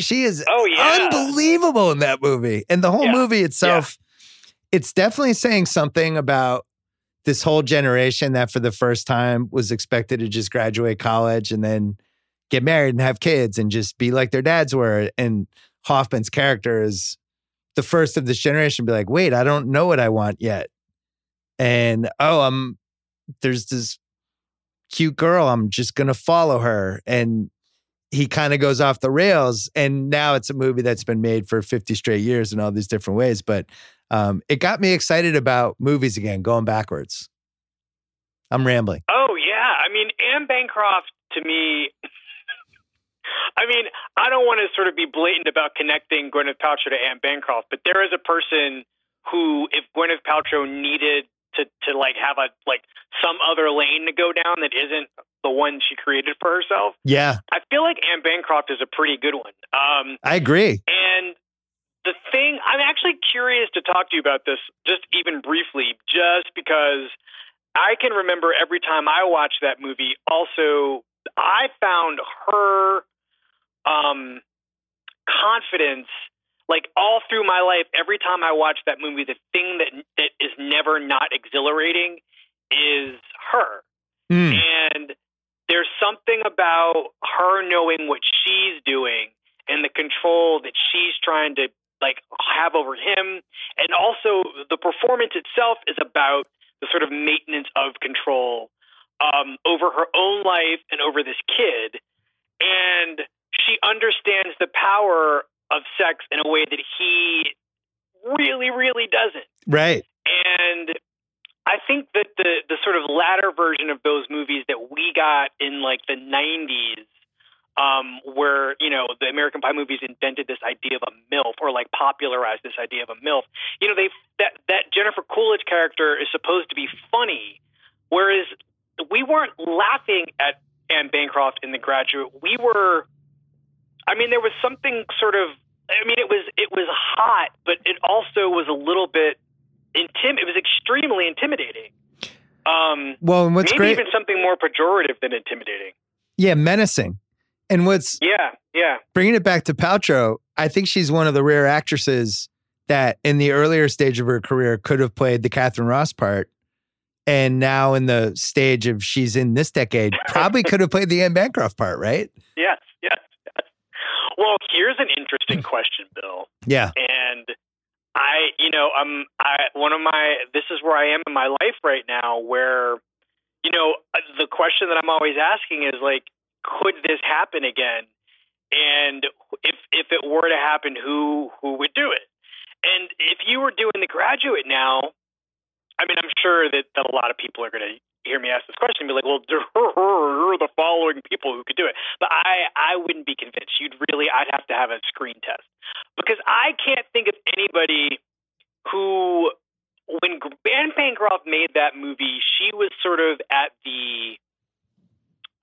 She is Oh yeah. unbelievable in that movie. And the whole Yeah. movie itself, it's definitely saying something about this whole generation that for the first time was expected to just graduate college and then get married and have kids and just be like their dads were. And Hoffman's character is the first of this generation to be like, wait, I don't know what I want yet. And oh, I'm there's this cute girl. I'm just gonna follow her. And he kind of goes off the rails. And now it's a movie that's been made for 50 straight years in all these different ways. But um, it got me excited about movies again, going backwards. I'm rambling. Oh yeah, I mean Anne Bancroft to me. *laughs* I mean, I don't want to sort of be blatant about connecting Gwyneth Paltrow to Anne Bancroft, but there is a person who, if Gwyneth Paltrow needed to to like have a like some other lane to go down that isn't the one she created for herself, Yeah, I feel like Anne Bancroft is a pretty good one. Um, I agree. and the thing, I'm actually curious to talk to you about this, just even briefly, just because I can remember every time I watched that movie. Also, I found her um, confidence, like all through my life. Every time I watch that movie, the thing that that is never not exhilarating is her. Mm, And there's something about her knowing what she's doing and the control that she's trying to like have over him. And also the performance itself is about the sort of maintenance of control um, over her own life and over this kid. And she understands the power of sex in a way that he really, really doesn't. right. And I think that the the sort of latter version of those movies that we got in like the '90s, um, where you know the American Pie movies invented this idea of a MILF or like popularized this idea of a MILF. You know, they that that Jennifer Coolidge character is supposed to be funny, whereas we weren't laughing at Anne Bancroft in The Graduate. We were, I mean, there was something sort of. I mean, it was it was hot, but it also was a little bit intim. It was extremely intimidating. Um, Well, and what's maybe great, even something more pejorative than intimidating. yeah, menacing. And what's Yeah, yeah. bringing it back to Paltrow, I think she's one of the rare actresses that in the earlier stage of her career could have played the Katharine Ross part. And now in the stage of she's in this decade, probably *laughs* could have played the Anne Bancroft part, right? Yes. Well, here's an interesting question, Bill. Yeah. And I, you know, um, I one of my this is where I am in my life right now, where, you know, the question that I'm always asking is like, could this happen again? And if if it were to happen, who who would do it? And if you were doing The Graduate now, I mean, I'm sure that, that a lot of people are going to hear me ask this question and be like, well, *laughs* there are the following people who could do it. But I, I wouldn't be convinced. You'd really, I'd have to have a screen test because I can't think of anybody who, when Anne Bancroft made that movie, she was sort of at the,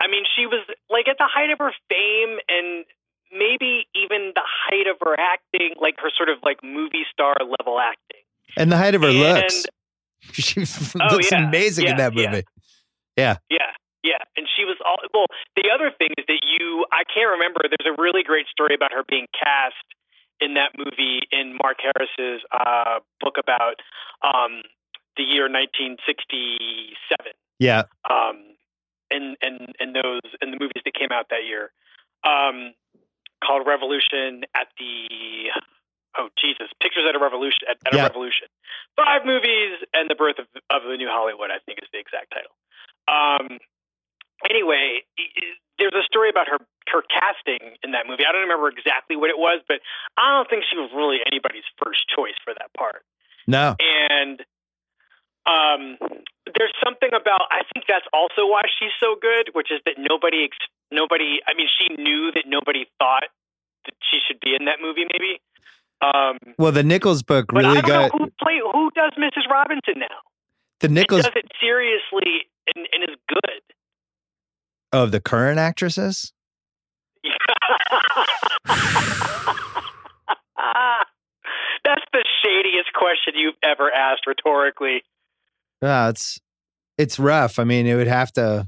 I mean, she was like at the height of her fame and maybe even the height of her acting, like her sort of like movie star level acting. And the height of her And- looks. *laughs* She *laughs* Oh, looks yeah. amazing in Yeah, that yeah. movie. Yeah, yeah. Yeah. And she was all well. The other thing is that you, I can't remember. There's a really great story about her being cast in that movie in Mark Harris's uh, book about um, the year 1967. Yeah. Um, and and and those and the movies that came out that year, um, called Revolution at the oh Jesus, Pictures at a Revolution at, at Yeah. a Revolution. Five movies and the birth of of the new Hollywood. I think is the exact title. Um, anyway, there's a story about her her casting in that movie. I don't remember exactly what it was, but I don't think she was really anybody's first choice for that part. No. And um, there's something about I think that's also why she's so good, which is that nobody nobody. I mean, she knew that nobody thought that she should be in that movie. Maybe. Um, Well, the Nichols book but really I don't got know who play who does Mrs. Robinson now. the Nichols does it seriously and, and is good. of the current actresses. *laughs* That's the shadiest question you've ever asked rhetorically. Yeah, it's it's rough. I mean, it would have to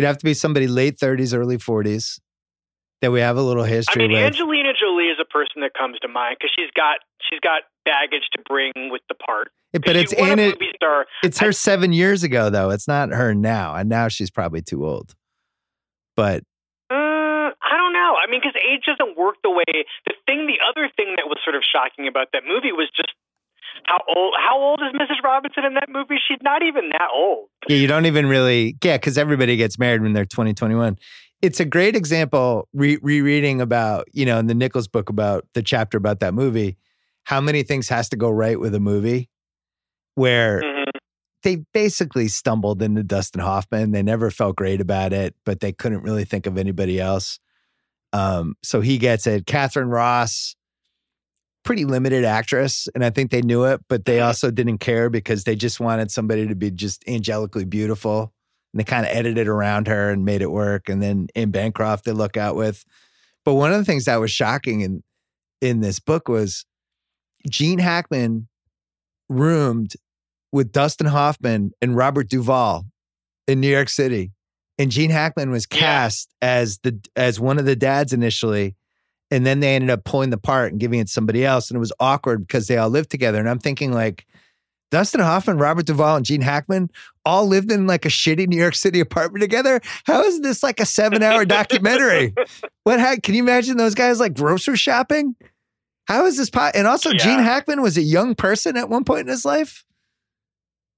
You'd have to be somebody late 30s, early 40s that we have a little history. I mean, with. Angelina Jolie is person that comes to mind because she's got she's got baggage to bring with the part. But it's Anna, movie star. it's her seven years ago though. It's not her now, and now she's probably too old. But Uh, I don't know. I mean, because age doesn't work the way. The thing, the other thing that was sort of shocking about that movie was just how old. How old is Mrs. Robinson in that movie? She's not even that old. yeah, you don't even really yeah, because everybody gets married when they're 20, 21. It's a great example re- rereading about you know in the Nichols book about the chapter about that movie, how many things has to go right with a movie, where Mhm. they basically stumbled into Dustin Hoffman. They never felt great about it, but they couldn't really think of anybody else. Um, so he gets it. Katharine Ross, pretty limited actress, and I think they knew it, but they also didn't care because they just wanted somebody to be just angelically beautiful. And they kind of edited around her and made it work. And then in Bancroft, they look out with. But one of the things that was shocking in in this book was Gene Hackman roomed with Dustin Hoffman and Robert Duvall in New York City. And Gene Hackman was Yeah. cast as the as one of the dads initially. And then they ended up pulling the part and giving it to somebody else. And it was awkward because they all lived together. And I'm thinking like Dustin Hoffman, Robert Duvall, and Gene Hackman all lived in like a shitty New York City apartment together. How is this like a seven hour *laughs* documentary? What ha- can you imagine those guys like grocery shopping? How is this pot? And also, Yeah. Gene Hackman was a young person at one point in his life.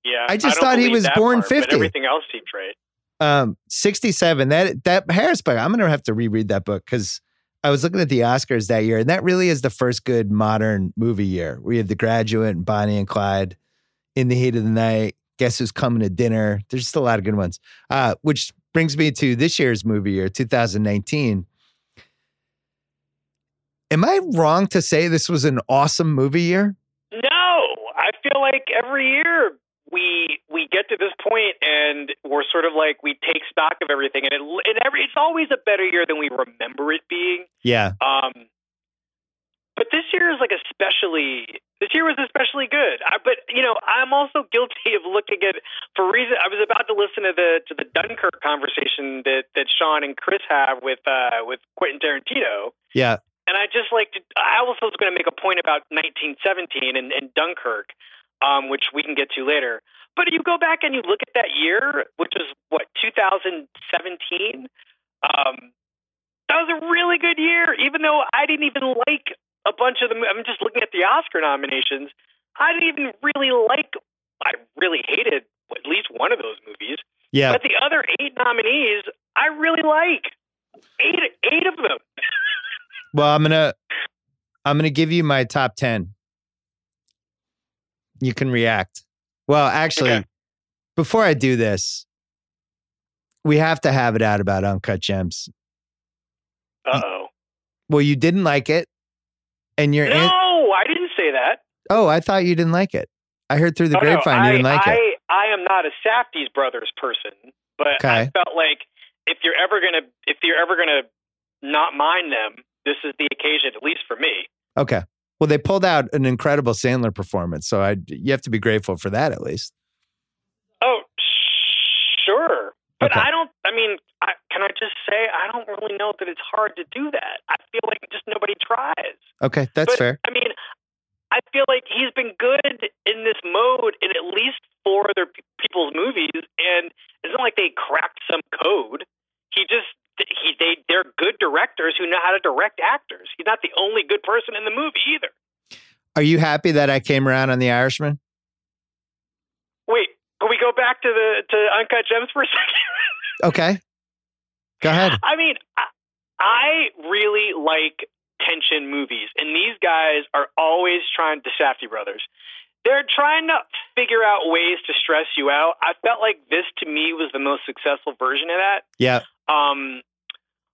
Yeah, I just don't thought he was born part, 50. Everything else seems right. Um, 67. That that Harris book, I'm gonna have to reread that book because I was looking at the Oscars that year, and that really is the first good modern movie year. We have The Graduate and Bonnie and Clyde, In the Heat of the Night, Guess Who's Coming to Dinner. There's just a lot of good ones. Uh, which brings me to this year's movie year, 2019. Am I wrong to say this was an awesome movie year? No, I feel like every year we we get to this point and we're sort of like we take stock of everything, and it and every it's always a better year than we remember it being. Yeah. Um, but this year is like especially this year was especially good. I, but you know, I'm also guilty of looking at for reason. I was about to listen to the to the Dunkirk conversation that that Sean and Chris have with uh, with Quentin Tarantino. Yeah. And I just like to, I also was going to make a point about 1917 and, and Dunkirk, um, which we can get to later. But you go back and you look at that year, which was what 2017. Um, that was a really good year, even though I didn't even like a bunch of them. I'm just looking at the Oscar nominations. I didn't even really like. I really hated at least one of those movies. Yeah. But the other eight nominees, I really like. Eight, eight of them. *laughs* Well, I'm gonna I'm gonna give you my top ten. You can react. Well, actually, Okay. before I do this, we have to have it out about Uncut Gems. Uh oh. Well, you didn't like it, and you're No, in- I didn't say that. oh, I thought you didn't like it. I heard through the Oh, no, grapevine I, you didn't like I, it. I am not a Safdie's brothers person, but I felt like if you're ever gonna if you're ever gonna not mind them, this is the occasion, at least for me. Okay. Well, they pulled out an incredible Sandler performance, so I you have to be grateful for that at least. Oh, sure. But Okay. I don't. I mean, I, can I just say I don't really know that it's hard to do that. I feel like just nobody tries. Okay, that's but, fair. I mean, I feel like he's been good in this mode in at least four other pe- people's movies, and it's not like they cracked some code. He just he they they're good directors who know how to direct actors. He's not the only good person in the movie either. Are you happy that I came around on The Irishman? Wait, can we go back to the to Uncut Gems for a *laughs* second? Okay. Go ahead. I mean, I, really like tension movies, and these guys are always trying. The Safdie brothers, they're trying to figure out ways to stress you out. I felt like this to me was the most successful version of that. Yeah. Um,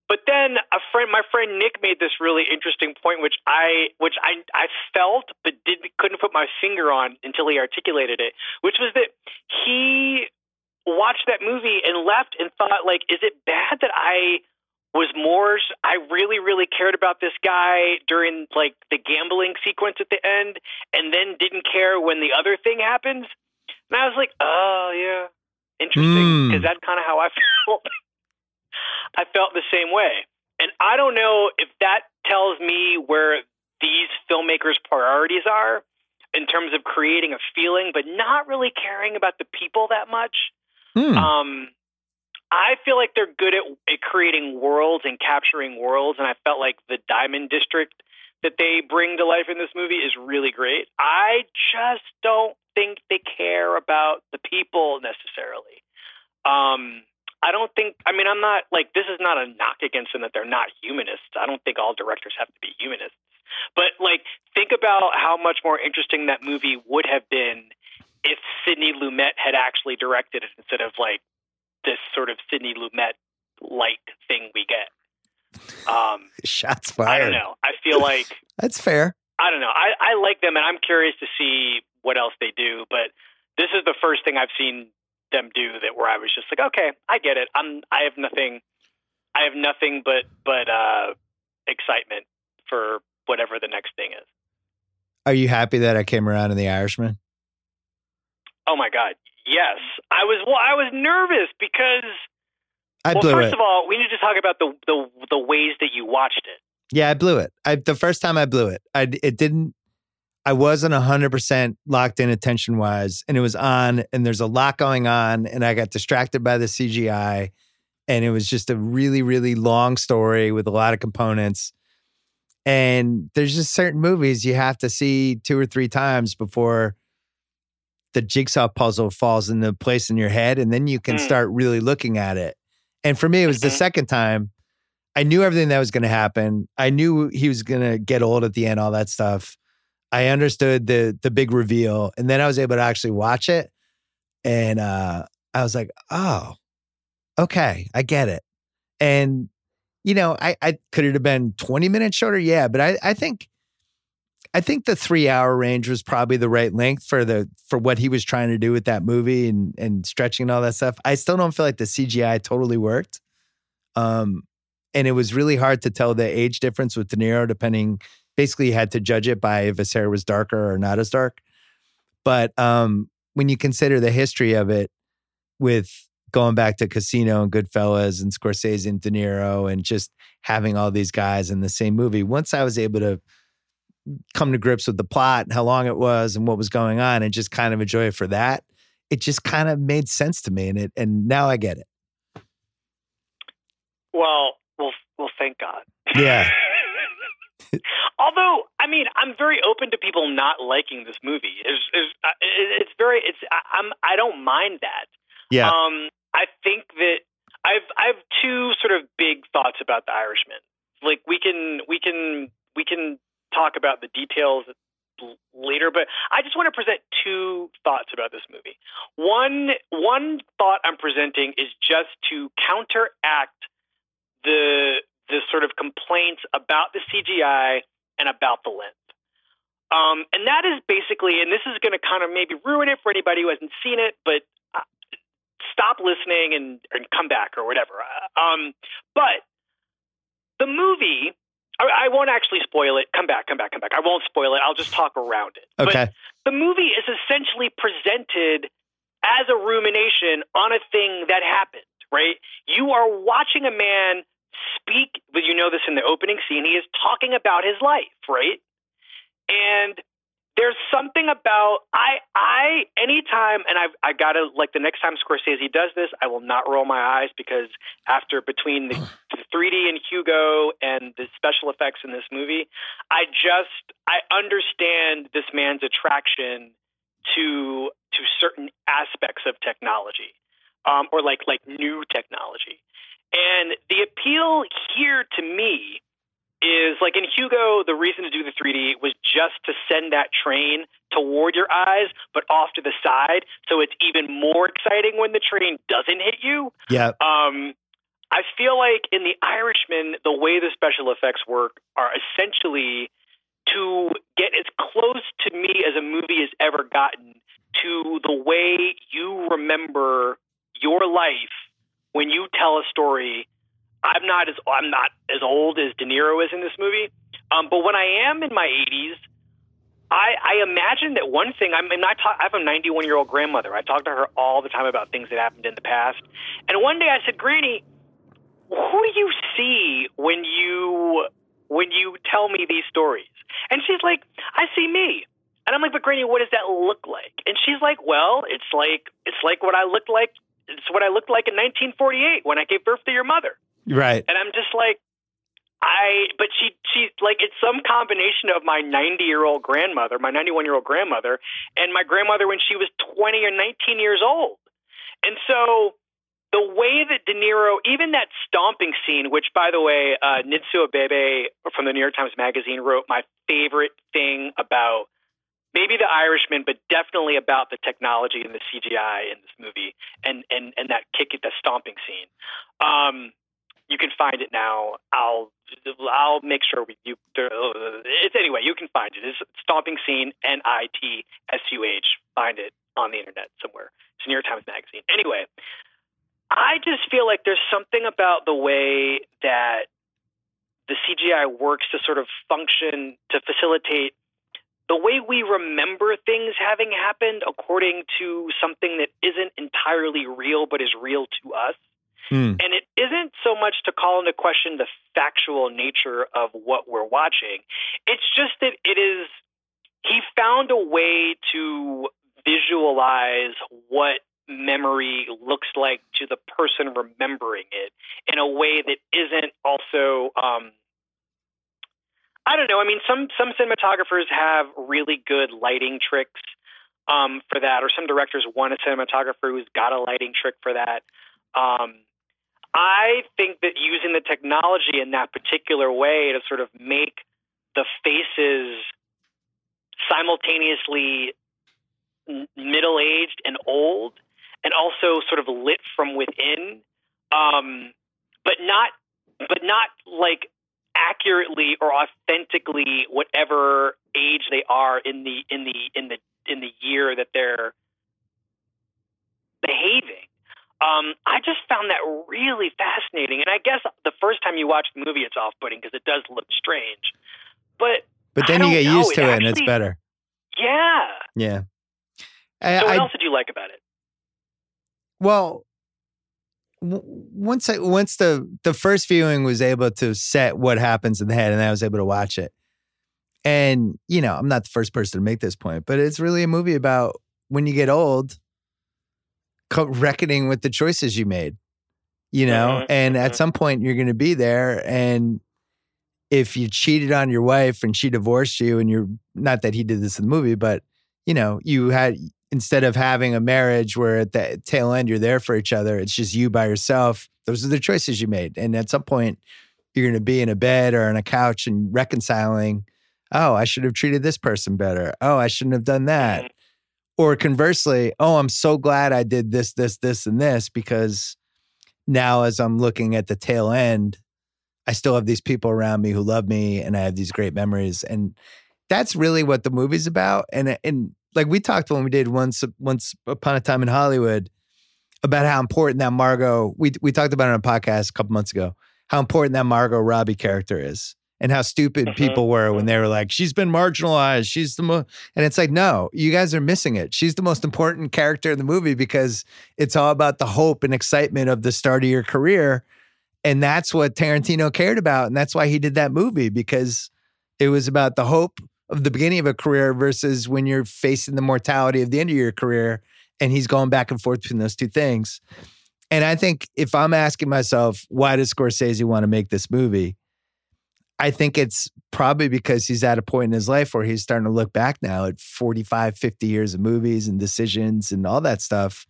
but then a friend, my friend Nick, made this really interesting point, which I, which I, I felt but didn't couldn't put my finger on until he articulated it, which was that he watched that movie and left and thought, like, is it bad that I was more? I really, really cared about this guy during like the gambling sequence at the end, and then didn't care when the other thing happens. And I was like, oh yeah, interesting, Mm. because that's kind of how I *laughs* felt. I felt the same way. And I don't know if that tells me where these filmmakers' priorities are in terms of creating a feeling, but not really caring about the people that much. Hmm. Um, I feel like they're good at, at creating worlds and capturing worlds, and I felt like the Diamond District that they bring to life in this movie is really great. I just don't think they care about the people necessarily. Um, I don't think. I mean, I'm not like this is not a knock against them that they're not humanists. I don't think all directors have to be humanists. But like, think about how much more interesting that movie would have been if Sidney Lumet had actually directed it instead of like this sort of Sidney Lumet light thing we get. Um, *laughs* Shots fired. I don't know. I feel like *laughs* That's fair. I don't know. I, I like them, and I'm curious to see what else they do. But this is the first thing I've seen them do that where I was just like, okay, I get it. I'm I have nothing. I have nothing but but uh, excitement for whatever the next thing is. Are you happy that I came around in The Irishman? Oh my god, yes. I was well. I was nervous because I well, blew first it. of all, we need to talk about the the the ways that you watched it. Yeah, I blew it. I the first time I blew it. I it didn't. I wasn't hundred percent locked in attention wise, and it was on, and there's a lot going on, and I got distracted by the CGI, and it was just a really really long story with a lot of components. And there's just certain movies you have to see two or three times before the jigsaw puzzle falls into place in your head, and then you can Mm. start really looking at it. And for me, it was the Mhm. second time. I knew everything that was going to happen. I knew he was going to get old at the end, all that stuff. I understood the the big reveal, and then I was able to actually watch it, and uh, I was like, "Oh, okay, I get it." And you know, I, I could it have been twenty minutes shorter? Yeah, but I, I think, I think the three hour range was probably the right length for the for what he was trying to do with that movie and and stretching and all that stuff. I still don't feel like the CGI totally worked. Um, and it was really hard to tell the age difference with De Niro, depending. Basically, had to judge it by if his hair was darker or not as dark. But um, when you consider the history of it, with going back to Casino and Goodfellas and Scorsese and De Niro, and just having all these guys in the same movie, once I was able to come to grips with the plot and how long it was and what was going on, and just kind of enjoy it for that, it just kind of made sense to me, and it and now I get it. Well, well, well. Thank God. Yeah. *laughs* Although, I mean, I'm very open to people not liking this movie. It's, it's, uh, it's very, it's, I, I'm, I don't mind that. Yeah. Um, I think that I've, I have two sort of big thoughts about The Irishman. Like we can, we can, we can talk about the details later, but I just want to present two thoughts about this movie. One, one thought I'm presenting is just to counteract the the sort of complaints about the CGI and about the length. Um, and that is basically, and this is going to kind of maybe ruin it for anybody who hasn't seen it, but uh, stop listening and, and come back or whatever. Uh, Um, but the movie, I, I won't actually spoil it. Come back, come back, come back. I won't spoil it. I'll just talk around it. But Okay. the movie is essentially presented as a rumination on a thing that happened, right? You are watching a man speak, but you know this in the opening scene, he is talking about his life, right? And there's something about I I anytime and I've I gotta like the next time Scorsese does this, I will not roll my eyes because after between the, *sighs* the 3D and Hugo and the special effects in this movie, I just I understand this man's attraction to to certain aspects of technology, um, or like like new technology. And the appeal here to me is like in Hugo, the reason to do the 3D was just to send that train toward your eyes, but off to the side, so it's even more exciting when the train doesn't hit you. Yeah. Um, I feel like in The Irishman, the way the special effects work are essentially to get as close to me as a movie has ever gotten to the way you remember your life when you tell a story. I'm not as I'm not as old as De Niro is in this movie, um, but when I am in my 80s, I, I imagine that one thing. I'm, and I, talk, I have a 91 year old grandmother. I talk to her all the time about things that happened in the past. And one day I said, Granny, who do you see when you when you tell me these stories? And she's like, I see me. And I'm like, but Granny, what does that look like? And she's like, well, it's like it's like what I looked like. It's what I looked like in 1948 when I gave birth to your mother. Right. And I'm just like, I. But she she like it's some combination of my 90 year old grandmother, my 91 year old grandmother, and my grandmother when she was 20 or 19 years old. And so the way that De Niro, even that stomping scene, which by the way, uh, Nitsuh Abebe from the New York Times Magazine wrote my favorite thing about maybe the Irishman, but definitely about the technology and the CGI in this movie and and and that kick at the stomping scene. Um, you can find it now. I'll I'll make sure we, you. It's anyway. You can find it. It's stomping scene N I T S U H. Find it on the internet somewhere. It's New York Times Magazine. Anyway, I just feel like there's something about the way that the CGI works to sort of function to facilitate the way we remember things having happened according to something that isn't entirely real but is real to us. Hmm. And it isn't so much to call into question the factual nature of what we're watching. It's just that it is, he found a way to visualize what memory looks like to the person remembering it in a way that isn't also um, I don't know. I mean, some some cinematographers have really good lighting tricks um, for that, or some directors want a cinematographer who's got a lighting trick for that. Um, I think that using the technology in that particular way to sort of make the faces simultaneously middle aged and old and also sort of lit from within, um, but not but not like accurately or authentically whatever age they are in the in the in the in the year that they're behaving. Um, I just found that really fascinating, and I guess the first time you watch the movie, it's off-putting because it does look strange. But but then you get know, used to it, and it's better. Yeah. Yeah. I, So what I- else did you like about it? Well, once I once the the first viewing was able to set what happens in the head, and I was able to watch it. And you know, I'm not the first person to make this point, but it's really a movie about when you get old, reckoning with the choices you made. You know, Mhm, and at mhm. some point you're going to be there, and if you cheated on your wife and she divorced you, and you're not that he did this in the movie, but you know, you had instead of having a marriage where at the tail end you're there for each other, it's just you by yourself. Those are the choices you made. And at some point, you're going to be in a bed or on a couch and reconciling, oh, I should have treated this person better. Oh, I shouldn't have done that. Mhm. Or conversely, oh, I'm so glad I did this, this, this, and this because now as I'm looking at the tail end, I still have these people around me who love me and I have these great memories. And that's really what the movie's about. And and like we talked when we did once once upon a time in Hollywood about how important that Margot we we talked about it on a podcast a couple months ago, how important that Margot Robbie character is. And how stupid Mhm, people were when mhm. they were like, she's been marginalized. She's the most, and it's like, no, you guys are missing it. She's the most important character in the movie because it's all about the hope and excitement of the start of your career. And that's what Tarantino cared about. And that's why he did that movie because it was about the hope of the beginning of a career versus when you're facing the mortality of the end of your career. And he's going back and forth between those two things. And I think if I'm asking myself, why does Scorsese want to make this movie? I think it's probably because he's at a point in his life where he's starting to look back now at 45, 50 years of movies and decisions and all that stuff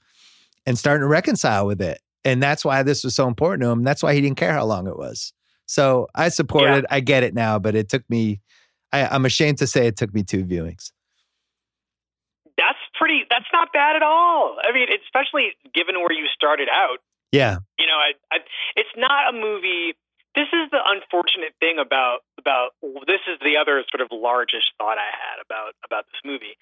and starting to reconcile with it. And that's why this was so important to him. That's why he didn't care how long it was. So I support Yeah. it. I get it now, but it took me, I, I'm ashamed to say it took me two viewings. That's pretty. That's not bad at all. I mean, especially given where you started out. Yeah. You know, I, I, it's not a movie. This is the unfortunate thing about about this is the other sort of largest thought I had about about this movie.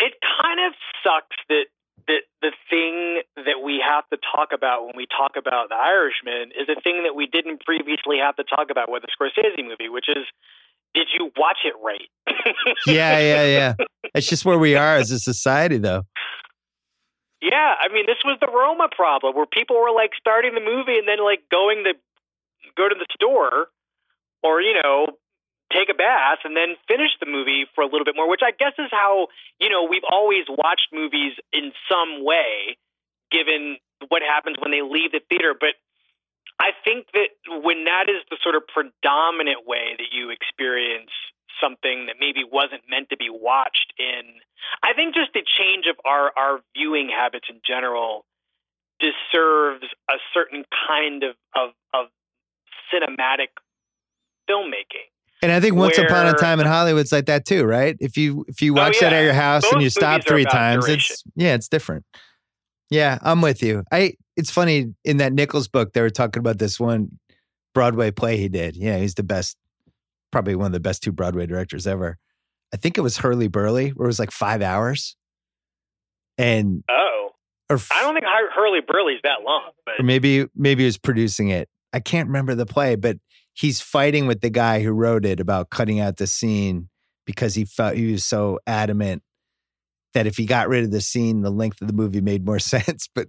It kind of sucks that that the thing that we have to talk about when we talk about The Irishman is a thing that we didn't previously have to talk about with the Scorsese movie, which is did you watch it right? *laughs* Yeah. Yeah. Yeah. It's just where we are as a society, though. Yeah, I mean, this was the Roma problem where people were like starting the movie and then like going to go to the store or you know take a bath and then finish the movie for a little bit more, which I guess is how you know we've always watched movies in some way, given what happens when they leave the theater. But I think that when that is the sort of predominant way that you experience something that maybe wasn't meant to be watched in I think just the change of our our viewing habits in general deserves a certain kind of of, of cinematic filmmaking. And I think Once Where- Upon a Time in Hollywood Hollywood's like that too, right? If you if you Oh, watch that at your house and you stop three times, duration. it's yeah, it's different. Yeah, I'm with you. I it's funny in that Nichols book they were talking about this one Broadway play he did. Yeah, he's the best, probably one of the best two Broadway directors ever. I think it was Hurlyburly, where it was like five hours, and Oh, or I don't think Hur- Hurlyburly's that long, but or maybe maybe he was producing it. I can't remember the play, but he's fighting with the guy who wrote it about cutting out the scene because he felt he was so adamant that if he got rid of the scene, the length of the movie made more *laughs* sense. But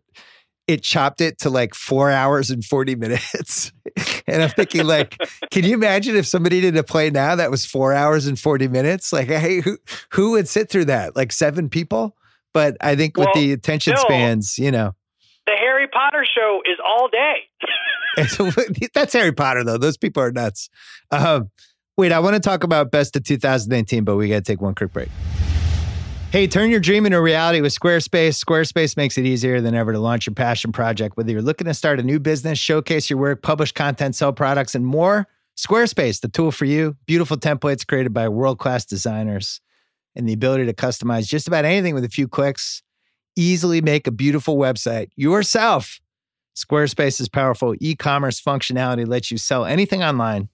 it chopped it to like four hours and 40 minutes. *laughs* and I'm thinking, like, can you imagine if somebody did a play now that was four hours and 40 minutes? Like, hey, who who would sit through that? Like seven people? But I think with the attention Bill, spans, you know. the Harry Potter show is all day. *laughs* That's Harry Potter, though. Those people are nuts. Um, wait, I want to talk about best of 2019, but we got to take one quick break. Hey, turn your dream into reality with Squarespace. Squarespace makes it easier than ever to launch your passion project. Whether you're looking to start a new business, showcase your work, publish content, sell products, and more, Squarespace, the tool for you. Beautiful templates created by world class designers and the ability to customize just about anything with a few clicks. Easily make a beautiful website yourself. Squarespace's powerful e commerce functionality lets you sell anything online,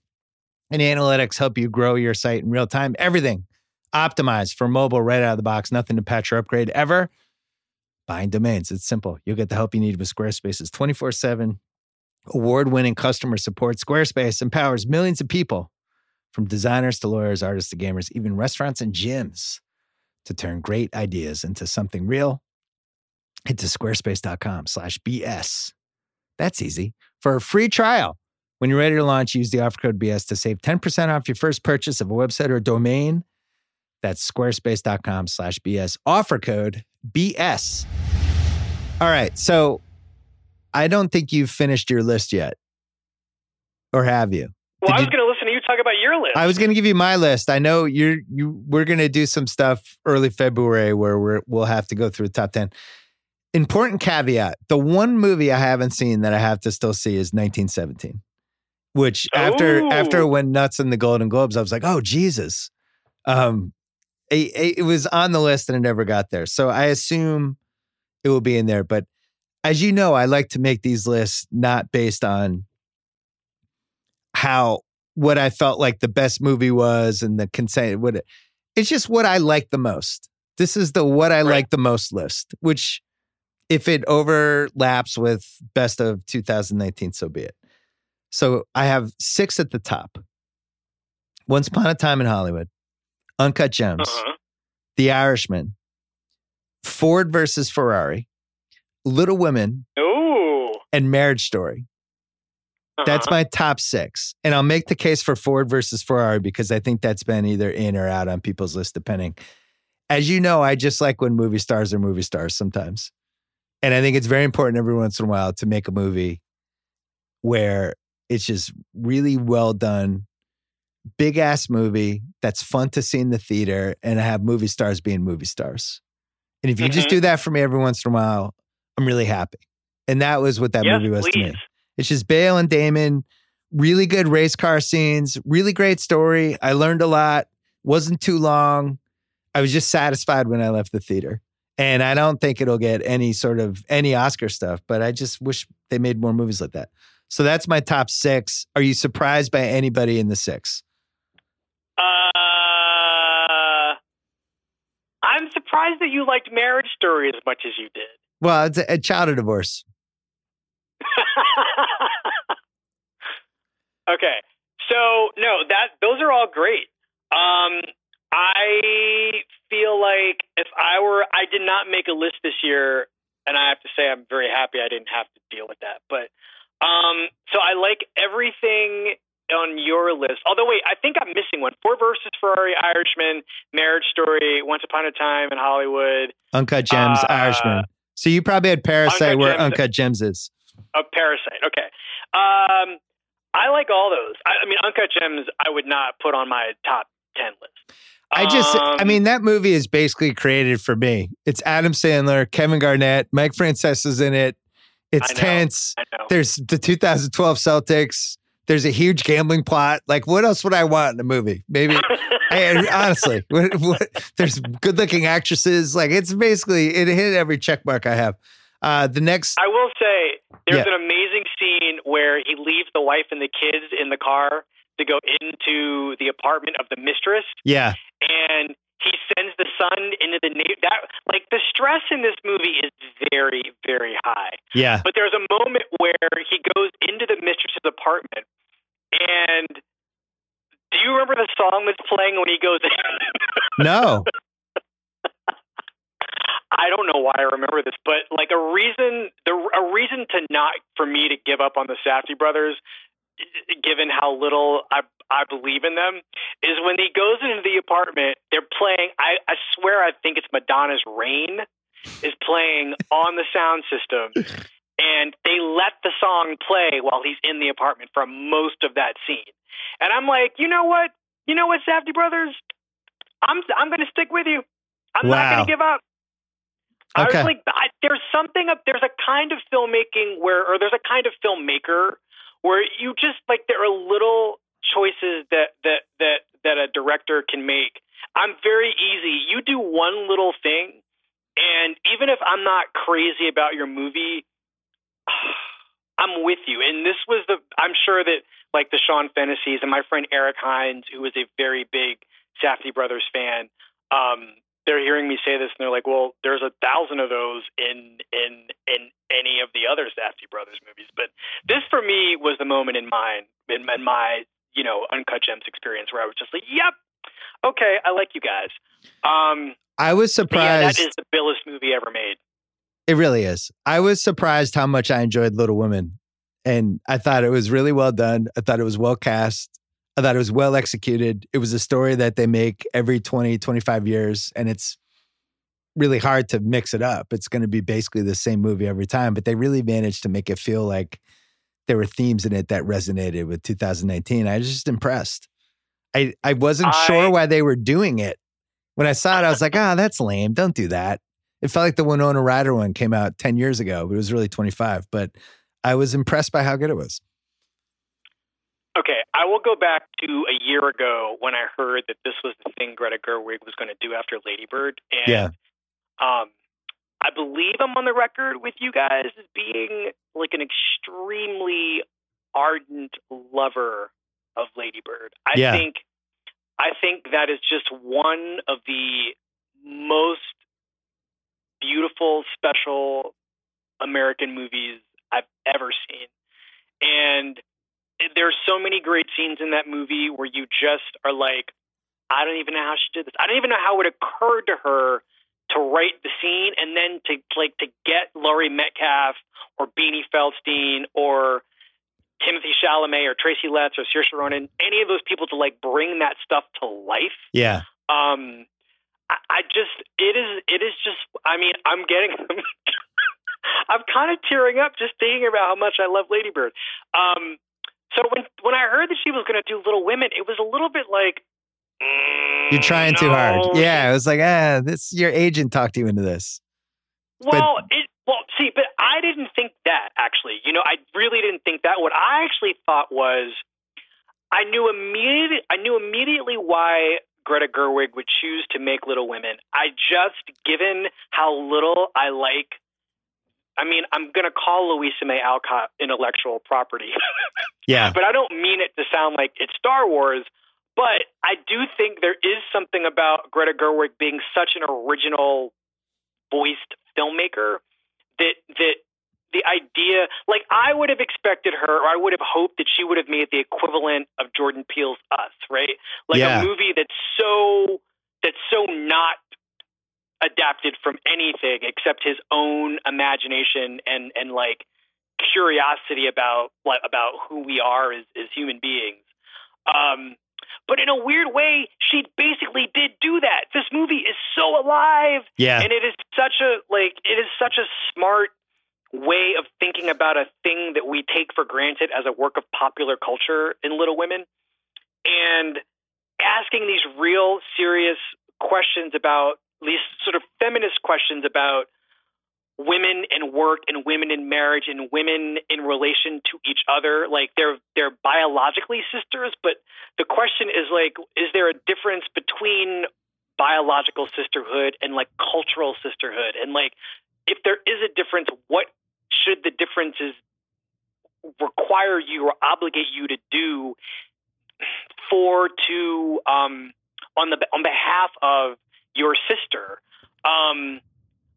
and analytics help you grow your site in real time. Everything optimized for mobile right out of the box, nothing to patch or upgrade ever. Buying domains, it's simple. You'll get the help you need with Squarespace's 24 7 award winning customer support. Squarespace empowers millions of people from designers to lawyers, artists to gamers, even restaurants and gyms to turn great ideas into something real. Head to squarespace.com slash BS. That's easy. For a free trial, when you're ready to launch, use the offer code BS to save 10% off your first purchase of a website or domain. That's squarespace.com slash BS. Offer code BS. All right. So I don't think you've finished your list yet. Or have you? Well, Did I was you- going to listen to you talk about your list. I was going to give you my list. I know you're you. We're going to do some stuff early February where we're we'll have to go through the top ten. Important caveat: the one movie I haven't seen that I have to still see is 1917, which after Ooh. after it went nuts in the Golden Globes, I was like, oh Jesus, um, it, it was on the list and it never got there. So I assume it will be in there. But as you know, I like to make these lists not based on how what I felt like the best movie was and the consent. What it, it's just what I like the most. This is the what I Right. like the most list. Which, if it overlaps with best of 2019, so be it. So I have six at the top. Once Upon a Time in Hollywood, Uncut Gems, Uh-huh. The Irishman, Ford versus Ferrari, Little Women, Ooh. and Marriage Story. That's Uh-huh. my top six. And I'll make the case for Ford versus Ferrari because I think that's been either in or out on people's list, depending. As you know, I just like when movie stars are movie stars sometimes. And I think it's very important every once in a while to make a movie where it's just really well done, big ass movie that's fun to see in the theater and I have movie stars being movie stars. And if you just Mhm. do that for me every once in a while, I'm really happy. And that was what that movie was please. to me. It's just Bale and Damon, really good race car scenes, really great story. I learned a lot, wasn't too long. I was just satisfied when I left the theater. And I don't think it'll get any sort of any Oscar stuff, but I just wish they made more movies like that. So that's my top six. Are you surprised by anybody in the six? Uh, I'm surprised that you liked Marriage Story as much as you did. Well, it's a, a child of divorce. *laughs* okay, so no, that those are all great. Um, I feel like if I were, I did not make a list this year and I have to say I'm very happy I didn't have to deal with that. But um, so I like everything on your list. Although, wait, I think I'm missing one. Four versus Ferrari, Irishman, Marriage Story, Once Upon a Time in Hollywood, Uncut Gems, Uh, Irishman. So you probably had Parasite, Uncut where Gems. Uncut Gems is. a Parasite. Okay. Um, I like all those. I, I mean, Uncut Gems, I would not put on my top ten list. I just, I Um, mean, that movie is basically created for me. It's Adam Sandler, Kevin Garnett, Mike Francesa's in it. It's I know. tense. I know. There's the 2012 Celtics. There's a huge gambling plot. Like, what else would I want in a movie? Maybe, *laughs* I, honestly, what, what, there's good looking actresses. Like, it's basically, it hit every check mark I have. Uh, the next, I will say there's Yeah. an amazing scene where he leaves the wife and the kids in the car to go into the apartment of the mistress, yeah, and he sends the son into the na- that like the stress in this movie is very very high. yeah. But there's a moment where he goes into the mistress's apartment, and do you remember the song that's playing when he goes in? *laughs* No, *laughs* I don't know why I remember this, but like a reason, the a reason to not for me to give up on the Safdie brothers, given how little I I believe in them, is when he goes into the apartment. They're playing. I I swear I think it's Madonna's "Rain" is playing on the sound system, *laughs* and they let the song play while he's in the apartment for most of that scene. And I'm like, you know what? You know what, Safdie brothers? I'm I'm going to stick with you. I'm not going to give up. I Okay. was like, I, there's something up. There's a kind of filmmaking where, or there's a kind of filmmaker where you just like there are little choices that that that that a director can make. I'm very easy. You do one little thing, and even if I'm not crazy about your movie, *sighs* I'm with you. And this was the. I'm sure that like the Sean Fantasies and my friend Eric Hynes, who is a very big Safdie Brothers fan, um, they're hearing me say this and they're like, "Well, there's a thousand of those in in in any of the other Safdie Brothers movies." But this for me was the moment in mine in, in my you know uncut gems experience where I was just like, "Yep, okay, I like you guys." Um, I was but yeah, that surprised. is the billest movie ever made. It really is. I was surprised how much I enjoyed Little Women. And I thought it was really well done. I thought it was well cast. I thought it was well executed. It was a story that they make every 20, 25 years. And it's really hard to mix it up. It's going to be basically the same movie every time, but they really managed to make it feel like there were themes in it that resonated with 2019. I was just impressed. I, I wasn't I- sure why they were doing it. When I saw it, I was like, ah, that's lame. Don't do that. It felt like the Winona Ryder one came out 10 years ago, but it was really 25. But I was impressed by how good it was. Okay, I will go back to a year ago when I heard that this was the thing Greta Gerwig was going to do after Lady Bird, and Yeah. um, I believe I'm on the record with you guys as being like an extremely ardent lover of Lady Bird. I Yeah. think I think that is just one of the most beautiful, special American movies I've ever seen. And there's so many great scenes in that movie where you just are like, I don't even know how she did this. I don't even know how it occurred to her to write the scene and then to like to get Laurie Metcalf or Beanie Feldstein or Timothée Chalamet or Tracy Letts or Saoirse Ronan, any of those people to like bring that stuff to life Yeah. um I, I just it is it is just I mean I'm getting *laughs* I'm kind of tearing up just thinking about how much I love Lady Bird. Um so when when I heard that she was going to do Little Women, it was a little bit like mm, You're trying too hard. Yeah. It was like, ah, this your agent talked you into this. Well, it well see, but I didn't think that actually. You know, I really didn't think that. What I actually thought was I knew immediately I knew immediately why Greta Gerwig would choose to make Little Women. I just given how little I like I mean, I'm going to call Louisa May Alcott intellectual property, *laughs* Yeah. but I don't mean it to sound like it's Star Wars. But I do think there is something about Greta Gerwig being such an original voiced filmmaker that that the idea like I would have expected her or I would have hoped that she would have made the equivalent of Jordan Peele's Us, right? Like Yeah. a movie that's so that's so not adapted from anything except his own imagination and and like curiosity about like about who we are as, as human beings. Um, but in a weird way, she basically did do that. This movie is so alive, Yeah. and it is such a like it is such a smart way of thinking about a thing that we take for granted as a work of popular culture in Little Women, and asking these real serious questions about these sort of feminist questions about women and work and women in marriage and women in relation to each other like they're they're biologically sisters but the question is like is there a difference between biological sisterhood and like cultural sisterhood? And like if there is a difference what should the differences require you or obligate you to do for to um on the on behalf of your sister um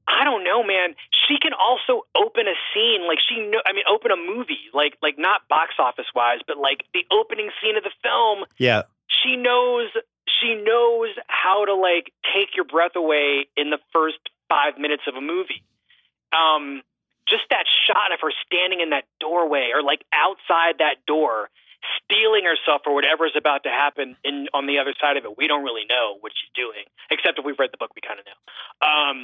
I don't know, man. She can also open a scene, like she know. I mean, open a movie, like like not box office wise, but like the opening scene of the film. Yeah. She knows she knows how to like take your breath away in the first five minutes of a movie. Um, just that shot of her standing in that doorway or like outside that door, steeling herself for whatever's about to happen in on the other side of it. We don't really know what she's doing, except if we've read the book, we kind of know. Um,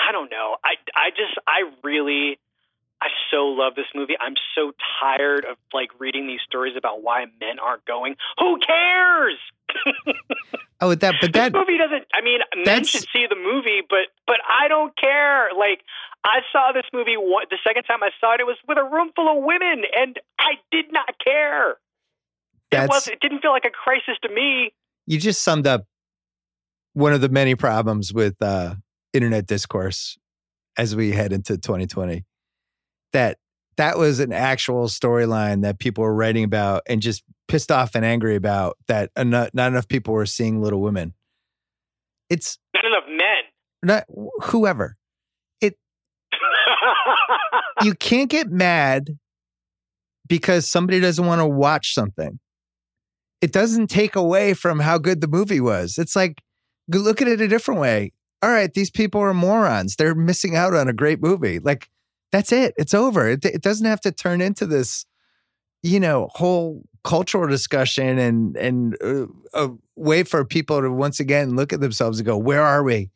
I don't know. I I just I really I so love this movie. I'm so tired of like reading these stories about why men aren't going. Who cares? *laughs* Oh, with that, but that, this movie doesn't. I mean, men That's- should see the movie, but but I don't care. Like I saw this movie one, the second time I saw it, it was with a room full of women, and I did not care. It was. It didn't feel like a crisis to me. you just summed up one of the many problems with uh, internet discourse as we head into 2020. That that was an actual storyline that people were writing about and just pissed off and angry about that enough, not enough people were seeing Little Women. It's Not enough men. not whoever. It *laughs* you can't get mad because somebody doesn't want to watch something. It doesn't take away from how good the movie was. It's like, look at it a different way. All right, these people are morons. They're missing out on a great movie. Like, that's it. It's over. It, it doesn't have to turn into this, you know, whole cultural discussion and and uh, a way for people to once again look at themselves and go, "Where are we?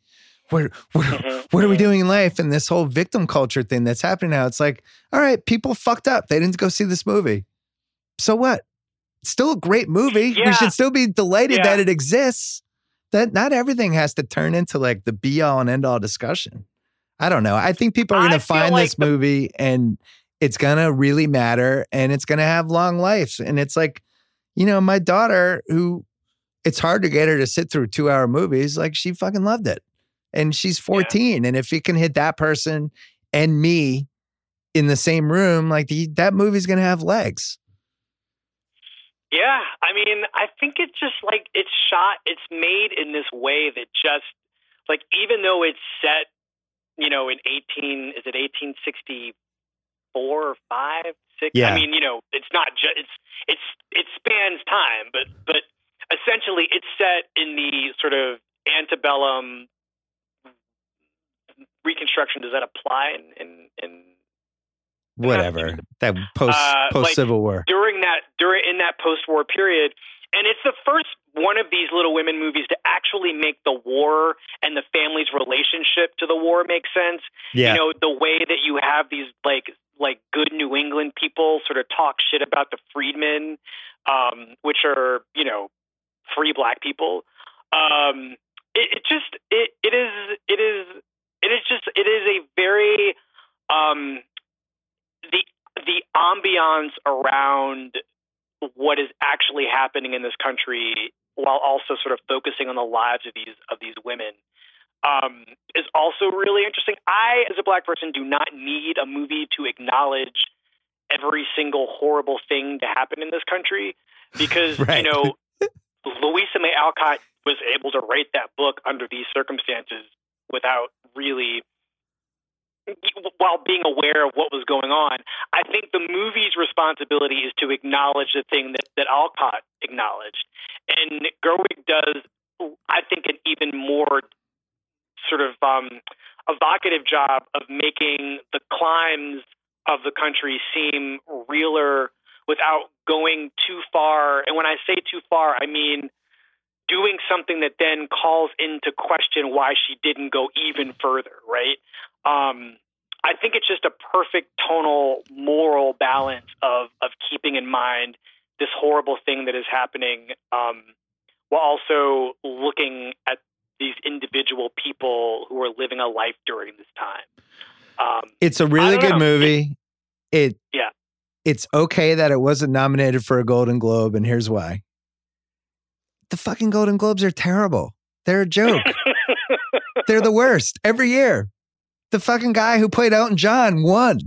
Where where Mhm. what are we doing in life and this whole victim culture thing that's happening now it's like all right people fucked up they didn't go see this movie so what it's still a great movie we should still be delighted Yeah. that it exists that not everything has to turn into like the be all and end all discussion i don't know i think people are going to find like this the- movie and it's going to really matter and it's going to have long lives and it's like you know my daughter who it's hard to get her to sit through two hour movies like she fucking loved it and she's 14 and if it can hit that person and me in the same room like the, that movie's gonna have legs. Yeah, I mean, I think it's just like it's shot, it's made in this way that just like even though it's set, you know, in eighteen, is it eighteen sixty four or five, six? Yeah. I mean, you know, it's not just it's it's it spans time, but but essentially it's set in the sort of antebellum reconstruction. Does that apply in in, in whatever that post Uh, post like- civil war during that during in that post-war period and it's the first one of these little women movies to actually make the war and the family's relationship to the war make sense. Yeah. you know the way that you have these like like good new england people sort of talk shit about the freedmen um which are you know free black people. Um it, it just it, it is it is it is just it is a very um the the ambiance around what is actually happening in this country while also sort of focusing on the lives of these of these women um, is also really interesting. I, as a black person, do not need a movie to acknowledge every single horrible thing to happen in this country *laughs* because Right. you know *laughs* Louisa May Alcott was able to write that book under these circumstances without really while being aware of what was going on. I think the movie's responsibility is to acknowledge the thing that, that Alcott acknowledged. And Gerwig does, I think, an even more sort of um, evocative job of making the climes of the country seem realer without going too far. And when I say too far, I mean doing something that then calls into question why she didn't go even further, right? Um, I think it's just a perfect tonal moral balance of of keeping in mind this horrible thing that is happening, um, while also looking at these individual people who are living a life during this time. Um, it's a really good know. movie. It yeah. It's okay that it wasn't nominated for a Golden Globe, and here's why. The fucking Golden Globes are terrible. They're a joke. *laughs* They're the worst every year. The fucking guy who played Elton John won.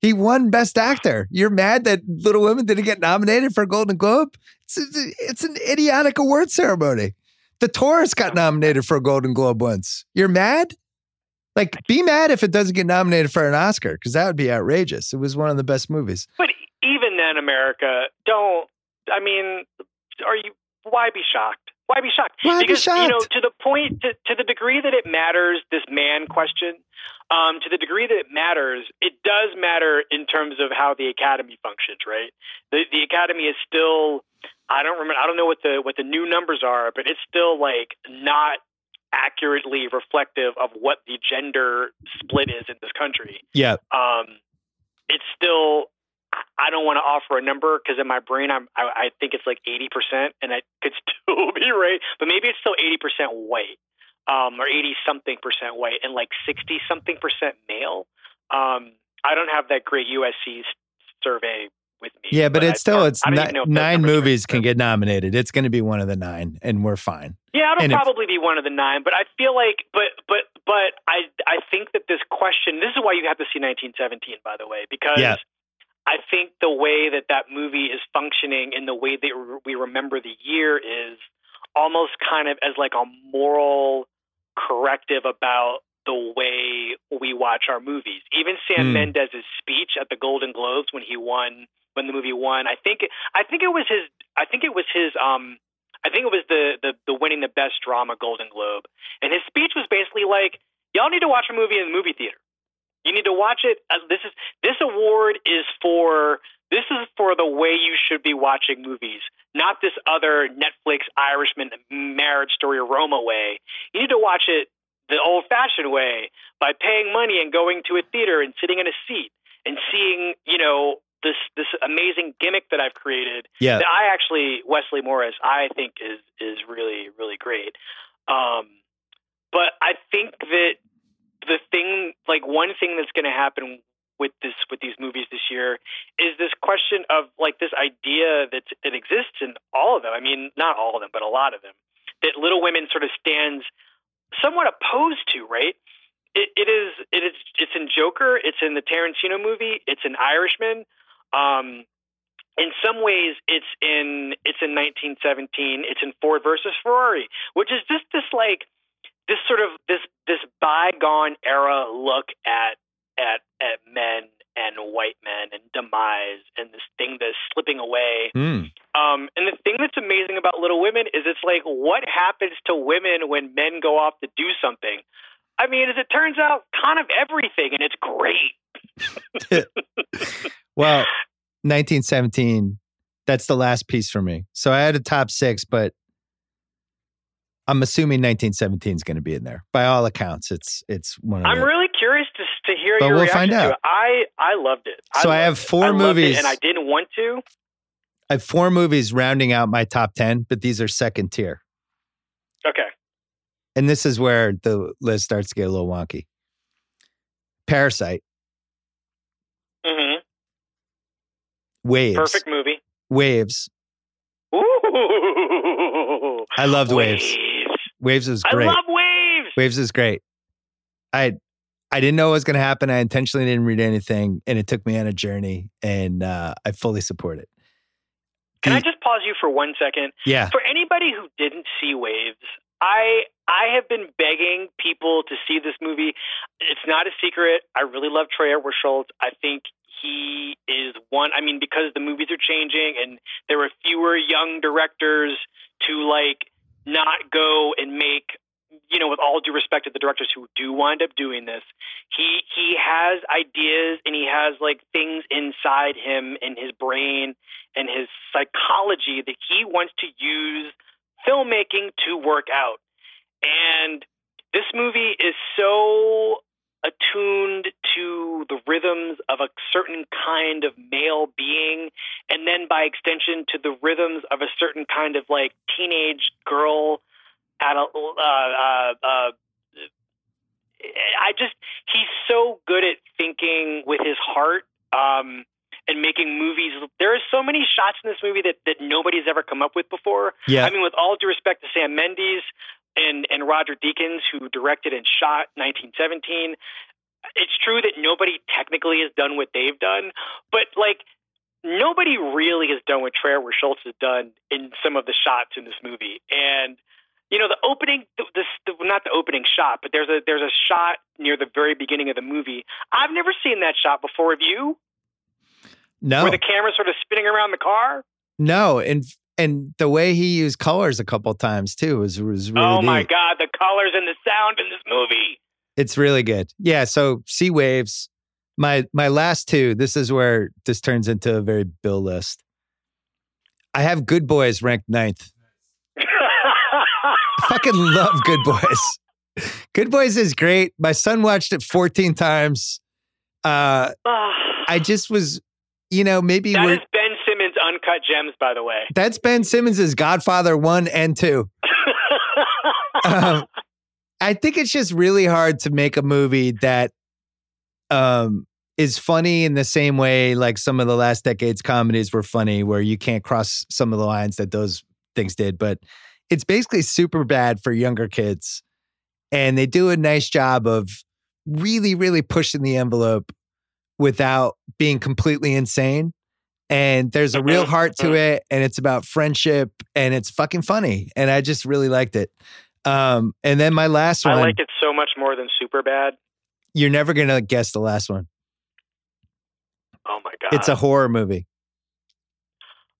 He won Best Actor. You're mad that Little Women didn't get nominated for a Golden Globe? It's, it's an idiotic award ceremony. The Tourist got nominated for a Golden Globe once. You're mad? Like, be mad if it doesn't get nominated for an Oscar because that would be outrageous. It was one of the best movies. But even then, America, don't. I mean, are you? Why be shocked? Why be shocked? Why because be shocked? you know, to the point, to, to the degree that it matters, this man question, um, to the degree that it matters, it does matter in terms of how the academy functions, right? The the academy is still. I don't remember. I don't know what the what the new numbers are, but it's still like not accurately reflective of what the gender split is in this country. Yeah. Um, it's still. I don't want to offer a number because in my brain I'm I, I think it's like eighty percent, and it *laughs* could still be right, but maybe it's still eighty percent white, um, or eighty something percent white, and like sixty something percent male. Um, I don't have that great USC survey with me. Yeah, but, but it's I, still it's ni- nine movies can get nominated. It's going to be one of the nine, and we're fine. Yeah, it'll and probably if, be one of the nine. But I feel like, but but but I I think that this question. This is why you have to see 1917, by the way, because. Yeah. I think the way that that movie is functioning and the way that we remember the year is almost kind of as like a moral corrective about the way we watch our movies. Even Sam mm. Mendes' speech at the Golden Globes when he won when the movie won. I think I think it was his I think it was his um I think it was the the, the winning the best drama Golden Globe. And his speech was basically like, Y'all need to watch a movie in the movie theater. You need to watch it. Uh, this is this award is for this is for the way you should be watching movies, not this other Netflix Irishman marriage story Roma way. You need to watch it the old fashioned way by paying money and going to a theater and sitting in a seat and seeing, you know, this this amazing gimmick that I've created. Yeah. That I actually Wesley Morris I think is is really really great. Um, but I think that the thing like one thing that's going to happen with this with these movies this year is this question of like this idea that that exists in all of them. I mean, not all of them, but a lot of them. That Little Women sort of stands somewhat opposed to, right? It, it is it is it's in Joker, it's in the Tarantino movie, it's in Irishman. Um, in some ways, it's in it's in 1917. It's in Ford versus Ferrari, which is just this like this sort of this this bygone era look at at at men and white men and demise and this thing that's slipping away. Mm. Um, and the thing that's amazing about Little Women is it's like what happens to women when men go off to do something. I mean, as it turns out, kind of everything, and it's great. *laughs* well, 1917, that's the last piece for me. So I had a top six, but I'm assuming 1917 is going to be in there. By all accounts, it's it's one of. I'm the, really curious to to hear but your we'll find out. I I loved it. So I, I have four movies, and I didn't want to. I have four movies rounding out my top ten, but these are second tier. Okay. And this is where the list starts to get a little wonky. Parasite. Mm-hmm. Waves. Perfect movie. Waves. Ooh. I loved Waves. Waves. Waves is great. I love Waves. Waves is great. I I didn't know what was going to happen. I intentionally didn't read anything, and it took me on a journey, and uh, I fully support it. Can I just pause you for one second? Yeah. For anybody who didn't see Waves, I I have been begging people to see this movie. It's not a secret. I really love Trey Edward Shults. I think he is one. I mean, because the movies are changing and there are fewer young directors to like not go and make you know, with all due respect to the directors who do wind up doing this, he he has ideas and he has like things inside him in his brain and his psychology that he wants to use filmmaking to work out. And this movie is so attuned to the rhythms of a certain kind of male being, and then by extension to the rhythms of a certain kind of like teenage girl. Adult, uh, uh, uh, I just he's so good at thinking with his heart um, and making movies. There are so many shots in this movie that that nobody's ever come up with before. Yeah. I mean, with all due respect to Sam Mendes and and Roger Deakins, who directed and shot 1917, it's true that nobody technically has done what they've done, but like nobody really has done what Trailer Schultz has done in some of the shots in this movie. And you know, the opening, this not the opening shot, but there's a there's a shot near the very beginning of the movie. I've never seen that shot before. Have you? No, Where the camera's sort of spinning around the car. no, and and the way he used colors a couple times too was was really. oh my neat. god, the colors and the sound in this movie. It's really good. Yeah. So See Waves, my my last two. This is where this turns into a very Bill list. I have Good Boys ranked ninth. I fucking love Good Boys. Good Boys is great. My son watched it 14 times. Uh, I just was, you know, maybe that we're, is Ben Simmons' uncut gems, by the way. that's Ben Simmons' Godfather one and two. *laughs* Um, I think it's just really hard to make a movie that um, is funny in the same way like some of the last decade's comedies were funny, where you can't cross some of the lines that those things did. But it's basically super bad for younger kids. And they do a nice job of really, really pushing the envelope without being completely insane. And there's a real Mhm, heart to mhm. it, and it's about friendship, and it's fucking funny. And I just really liked it. Um, and then my last one I like it so much more than Super Bad. you're never gonna guess the last one. Oh my god, It's a horror movie.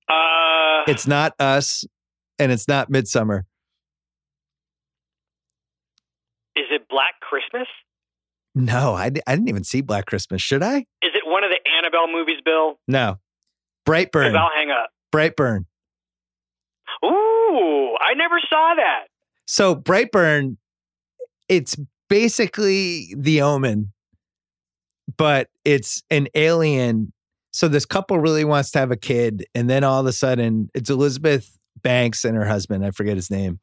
uh, It's not us, and it's not Midsommar. is it Black Christmas? No, I, I didn't even see Black Christmas. Should I? Is it one of the Annabelle movies, Bill? No. Brightburn. I'll hang up. Brightburn. Ooh, I never saw that. So Brightburn, it's basically the omen, but it's an alien. So this couple really wants to have a kid, and then all of a sudden it's Elizabeth Banks and her husband, I forget his name.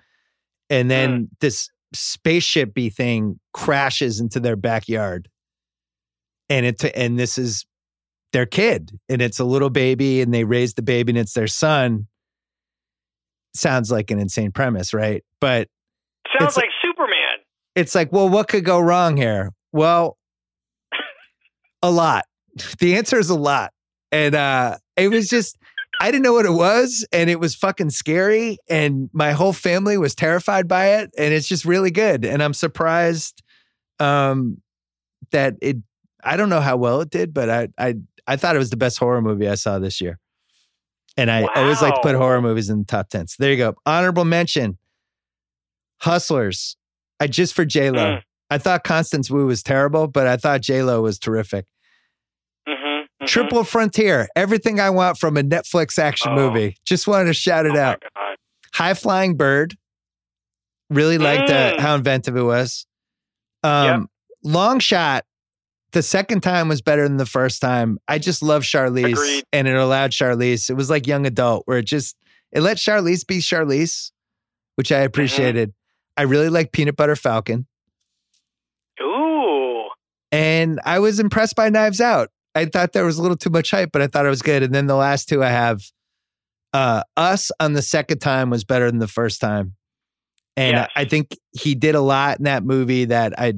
And then hmm. this spaceshipy thing crashes into their backyard. And it and this is their kid, and it's a little baby, and they raise the baby, and it's their son. Sounds like an insane premise, right? But Sounds It's- like Superman. it's like, well, what could go wrong here? Well, a lot. The answer is a lot. And uh it was just I didn't know what it was and it was fucking scary and my whole family was terrified by it and it's just really good and I'm surprised um that it I don't know how well it did but I I I thought it was the best horror movie I saw this year. And I always like to put horror movies in the top 10. So there you go. Honorable mention. Hustlers. I just for J Lo. Mm. I thought Constance Wu was terrible, but I thought J Lo was terrific. Mm-hmm, Triple Frontier. Everything I want from a Netflix action Oh. movie. Just wanted to shout it oh out. High Flying Bird. Really liked uh, Mm. how inventive it was. Um, Long Shot. The second time was better than the first time. I just love Charlize, Agreed. and it allowed Charlize. It was like young adult, where it just it let Charlize be Charlize, which I appreciated. I really like Peanut Butter Falcon, Ooh. and I was impressed by Knives Out. I thought there was a little too much hype, but I thought it was good. And then the last two I have, uh, Us on the second time was better than the first time, and Yes. I think he did a lot in that movie that I,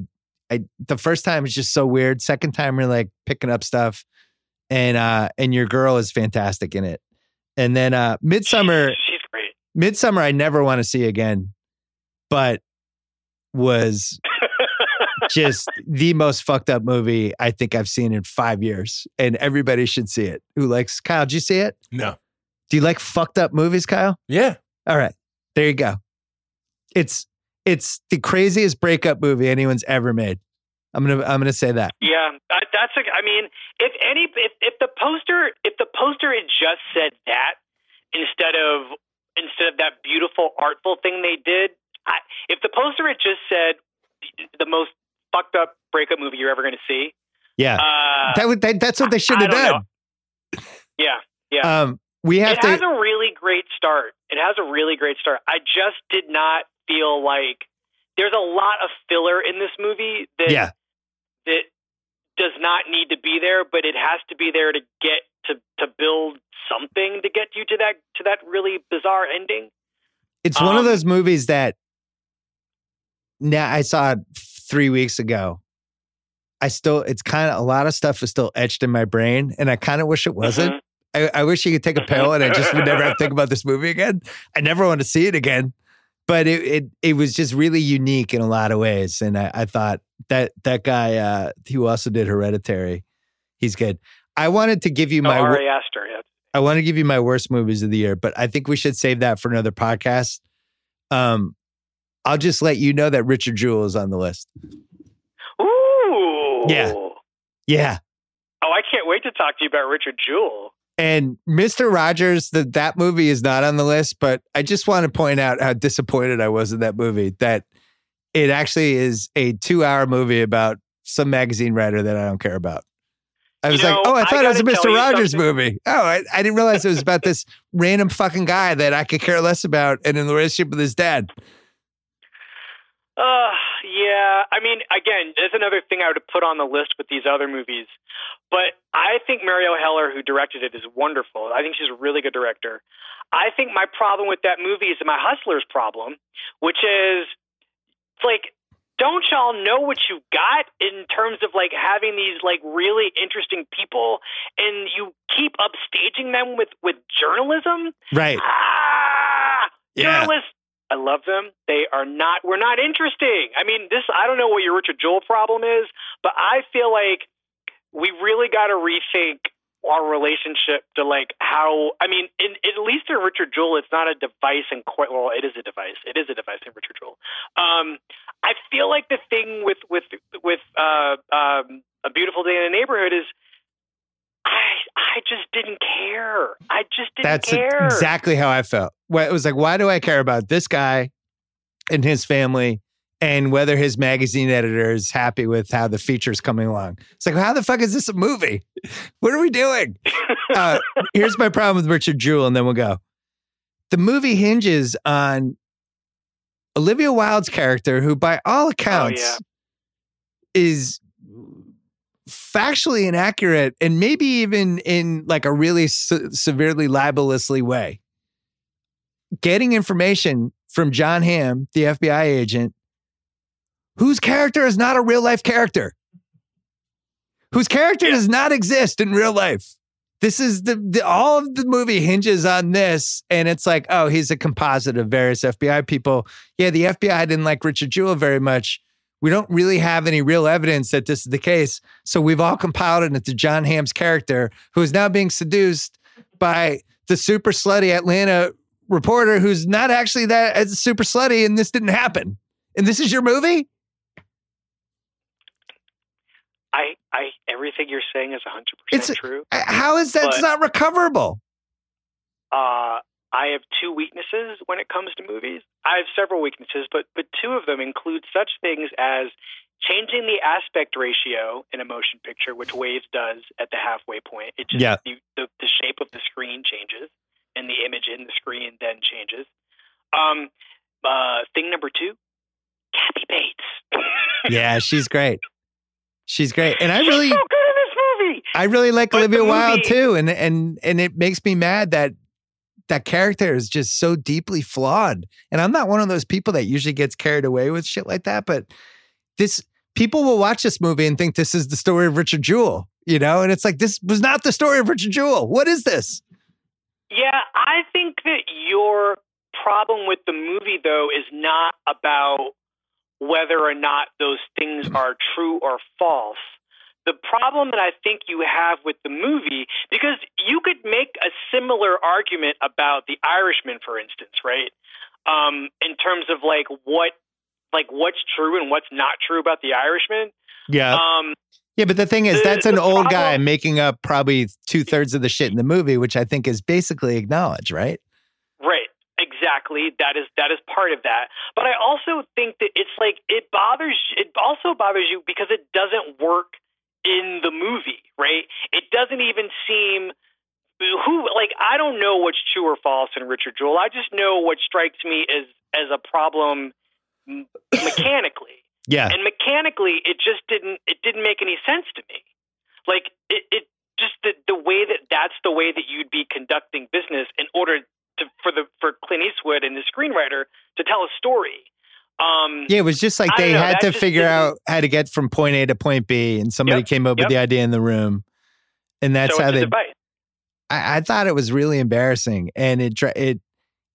I the first time is just so weird. Second time we're like picking up stuff, and uh, and your girl is fantastic in it. And then uh, Midsommar, She's, she's great. Midsommar, I never want to see again, but was *laughs* just the most fucked up movie I think I've seen in five years, and everybody should see it. Who likes Kyle? Did you see it? No. Do you like fucked up movies, Kyle? Yeah. All right, there you go. It's it's the craziest breakup movie anyone's ever made. I'm gonna I'm gonna say that. Yeah, that, that's a. I mean, if any, if, if the poster, if the poster had just said that instead of instead of that beautiful artful thing they did, I, if the poster had just said the most fucked up breakup movie you're ever going to see, Yeah, uh, that would that, that's what they should have done. yeah, yeah. Um, we have it to. has a really great start. It has a really great start. I just did not feel like there's a lot of filler in this movie that yeah, that does not need to be there, but it has to be there to get to to build something to get you to that to that really bizarre ending. it's one of um, those movies that. Now I saw it three weeks ago. I still, it's kind of a lot of stuff is still etched in my brain, and I kind of wish it wasn't. Mhm. I, I wish you could take a pill and I just would never have to think about this movie again. I never want to see it again. But it it it was just really unique in a lot of ways. And I, I thought that that guy uh who also did Hereditary, he's good. I wanted to give you Oh, my Ari Aster, yeah. I want to give you my worst movies of the year, but I think we should save that for another podcast. Um I'll just let you know that Richard Jewell is on the list. Ooh. Yeah. Yeah. Oh, I can't wait to talk to you about Richard Jewell. And Mr. Rogers, that that movie is not on the list, but I just want to point out how disappointed I was in that movie. That it actually is a two-hour movie about some magazine writer that I don't care about. I was You like, know, oh, I I thought it was a Mr. Rogers something. movie. Oh, I, I didn't realize it was about this random fucking guy that I could care less about and in the relationship with his dad. Uh, yeah. I mean, again, there's another thing I would have put on the list with these other movies. But I think Marielle Heller, who directed it, is wonderful. I think she's a really good director. I think my problem with that movie is my Hustlers problem, which is like, don't y'all know what you got in terms of like having these like really interesting people and you keep upstaging them with with journalism? Right. Ah, Yeah. journalists. I love them. They are not. We're not interesting. I mean, this. I don't know what your Richard Jewell problem is, but I feel like we really got to rethink our relationship to like how. I mean, in, at least in Richard Jewell, it's not a device in quite. Well, it is a device. It is a device in Richard Jewell. Um, I feel like the thing with with with uh, um, a beautiful day in the neighborhood is. I I just didn't care. I just didn't That's care. exactly how I felt. It was like, why do I care about this guy and his family and whether his magazine editor is happy with how the feature is coming along? It's like, how the fuck is this a movie? What are we doing? *laughs* Uh, here's my problem with Richard Jewell, and then we'll go. The movie hinges on Olivia Wilde's character, who, by all accounts, yeah. is factually inaccurate and maybe even in like a really se- severely libelously way. Getting information from Jon Hamm, the FBI agent, whose character is not a real life character, whose character does not exist in real life. This is the, the all of the movie hinges on this, and it's like, oh, he's a composite of various FBI people. Yeah, the FBI didn't like Richard Jewell very much. We don't really have any real evidence that this is the case. So we've all compiled it into Jon Hamm's character, who is now being seduced by the super slutty Atlanta reporter who's not actually that as super slutty, and this didn't happen. And this is your movie? I, everything you're saying is 100% It's- true. How is that But- not recoverable? Uh, I have two weaknesses when it comes to movies. I have several weaknesses, but, but two of them include such things as changing the aspect ratio in a motion picture, which Waves does at the halfway point. It just, Yeah. the, the, the shape of the screen changes and the image in the screen then changes. Um, uh, thing number two, Kathy Bates. Yeah, she's great. She's great. And I She's really so good in this movie. I really like But Olivia Wilde too, and and and it makes me mad that that character is just so deeply flawed. And I'm not one of those people that usually gets carried away with shit like that, but this people will watch this movie and think this is the story of Richard Jewell, you know, and it's like this was not the story of Richard Jewell. What is this? Yeah, I think that your problem with the movie, though, is not about whether or not those things *clears throat* are true or false. The problem that I think you have with the movie, because you could make a similar argument about The Irishman, for instance, right? Um, in terms of like what like what's true and what's not true about the Irishman. Yeah. Um, yeah, but the thing is, the- that's an old guy making up probably two thirds of the shit in the movie, which I think is basically acknowledged, right? Right. Exactly. That is that is part of that. But I also think that it's like it bothers it also bothers you because it doesn't work in the movie, right? It doesn't even seem who like I don't know what's true or false in Richard Jewell. I just know what strikes me as as a problem mechanically. Yeah. and mechanically it just didn't it didn't make any sense to me like it, it just the, the way that that's the way that you'd be conducting business in order to for the for clint eastwood and the screenwriter to tell a story um Yeah, it was just like they know, had to figure out how to get from point A to point B, and somebody Yep, came up yep. with the idea in the room, and that's so how they. I, I thought it was really embarrassing, and it it,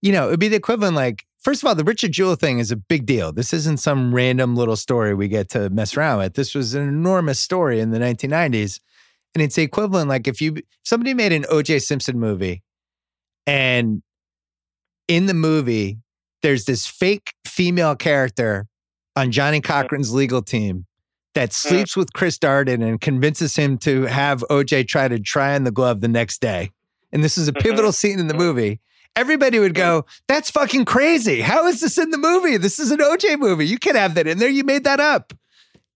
you know, it'd be the equivalent. Like, first of all, the Richard Jewell thing is a big deal. This isn't some random little story we get to mess around with. This was an enormous story in the 1990s, and it's the equivalent. Like, if you somebody made an O.J. Simpson movie, and in the movie, there's this fake female character on Johnnie mm. Cochran's legal team that mm. sleeps with Chris Darden and convinces him to have OJ try to try on the glove the next day. And this is a mm-hmm. pivotal scene in the movie. Everybody would mm. go, That's fucking crazy. How is this in the movie? This is an OJ movie. You can't have that in there. You made that up.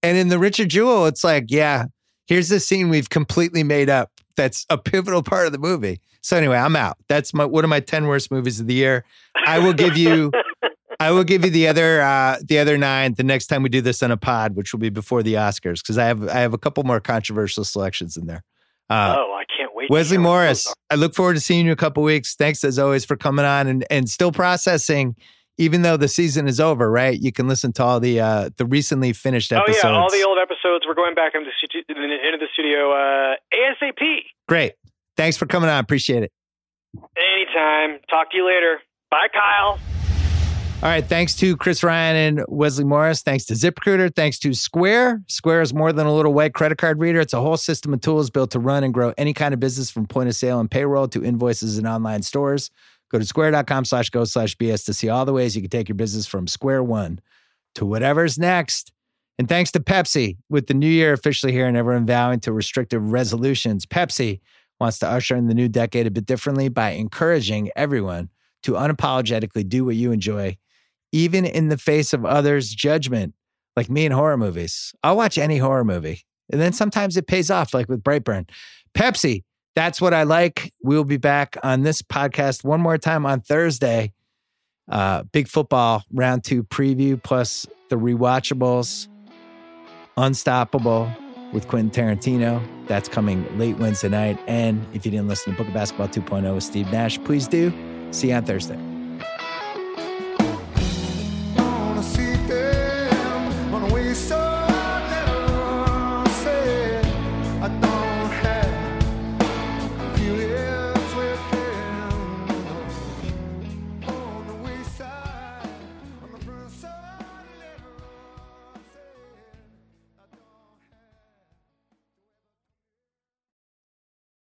And in the Richard Jewell, it's like, yeah, here's the scene we've completely made up. That's a pivotal part of the movie. So anyway, I'm out. That's my one of my 10 worst movies of the year. I will give you *laughs* I will give you the other uh the other nine the next time we do this on a pod, which will be before the Oscars, because I have I have a couple more controversial selections in there. Uh oh i can't wait Wesley Morris. I look forward to seeing you in a couple weeks. Thanks as always for coming on and and still processing, even though the season is over, right? You can listen to all the uh the recently finished episodes. oh yeah all the old episodes we're going back into the, into the studio uh asap Great. Thanks for coming on. Appreciate it. anytime talk to you later bye kyle All right. Thanks to Chris Ryan and Wesley Morris. Thanks to ZipRecruiter. Thanks to Square. Square is more than a little white credit card reader. It's a whole system of tools built to run and grow any kind of business from point of sale and payroll to invoices and online stores. Go to square.com slash go slash BS to see all the ways you can take your business from square one to whatever's next. And thanks to Pepsi, with the new year officially here and everyone vowing to restrictive resolutions, Pepsi wants to usher in the new decade a bit differently by encouraging everyone to unapologetically do what you enjoy even in the face of others' judgment, like me in horror movies. I'll watch any horror movie. And then sometimes it pays off, like with Brightburn. Pepsi, that's what I like. We'll be back on this podcast one more time on Thursday. Uh, big football round two preview, plus the rewatchables, Unstoppable with Quentin Tarantino. That's coming late Wednesday night. And if you didn't listen to Book of Basketball 2.0 with Steve Nash, please do. See you on Thursday.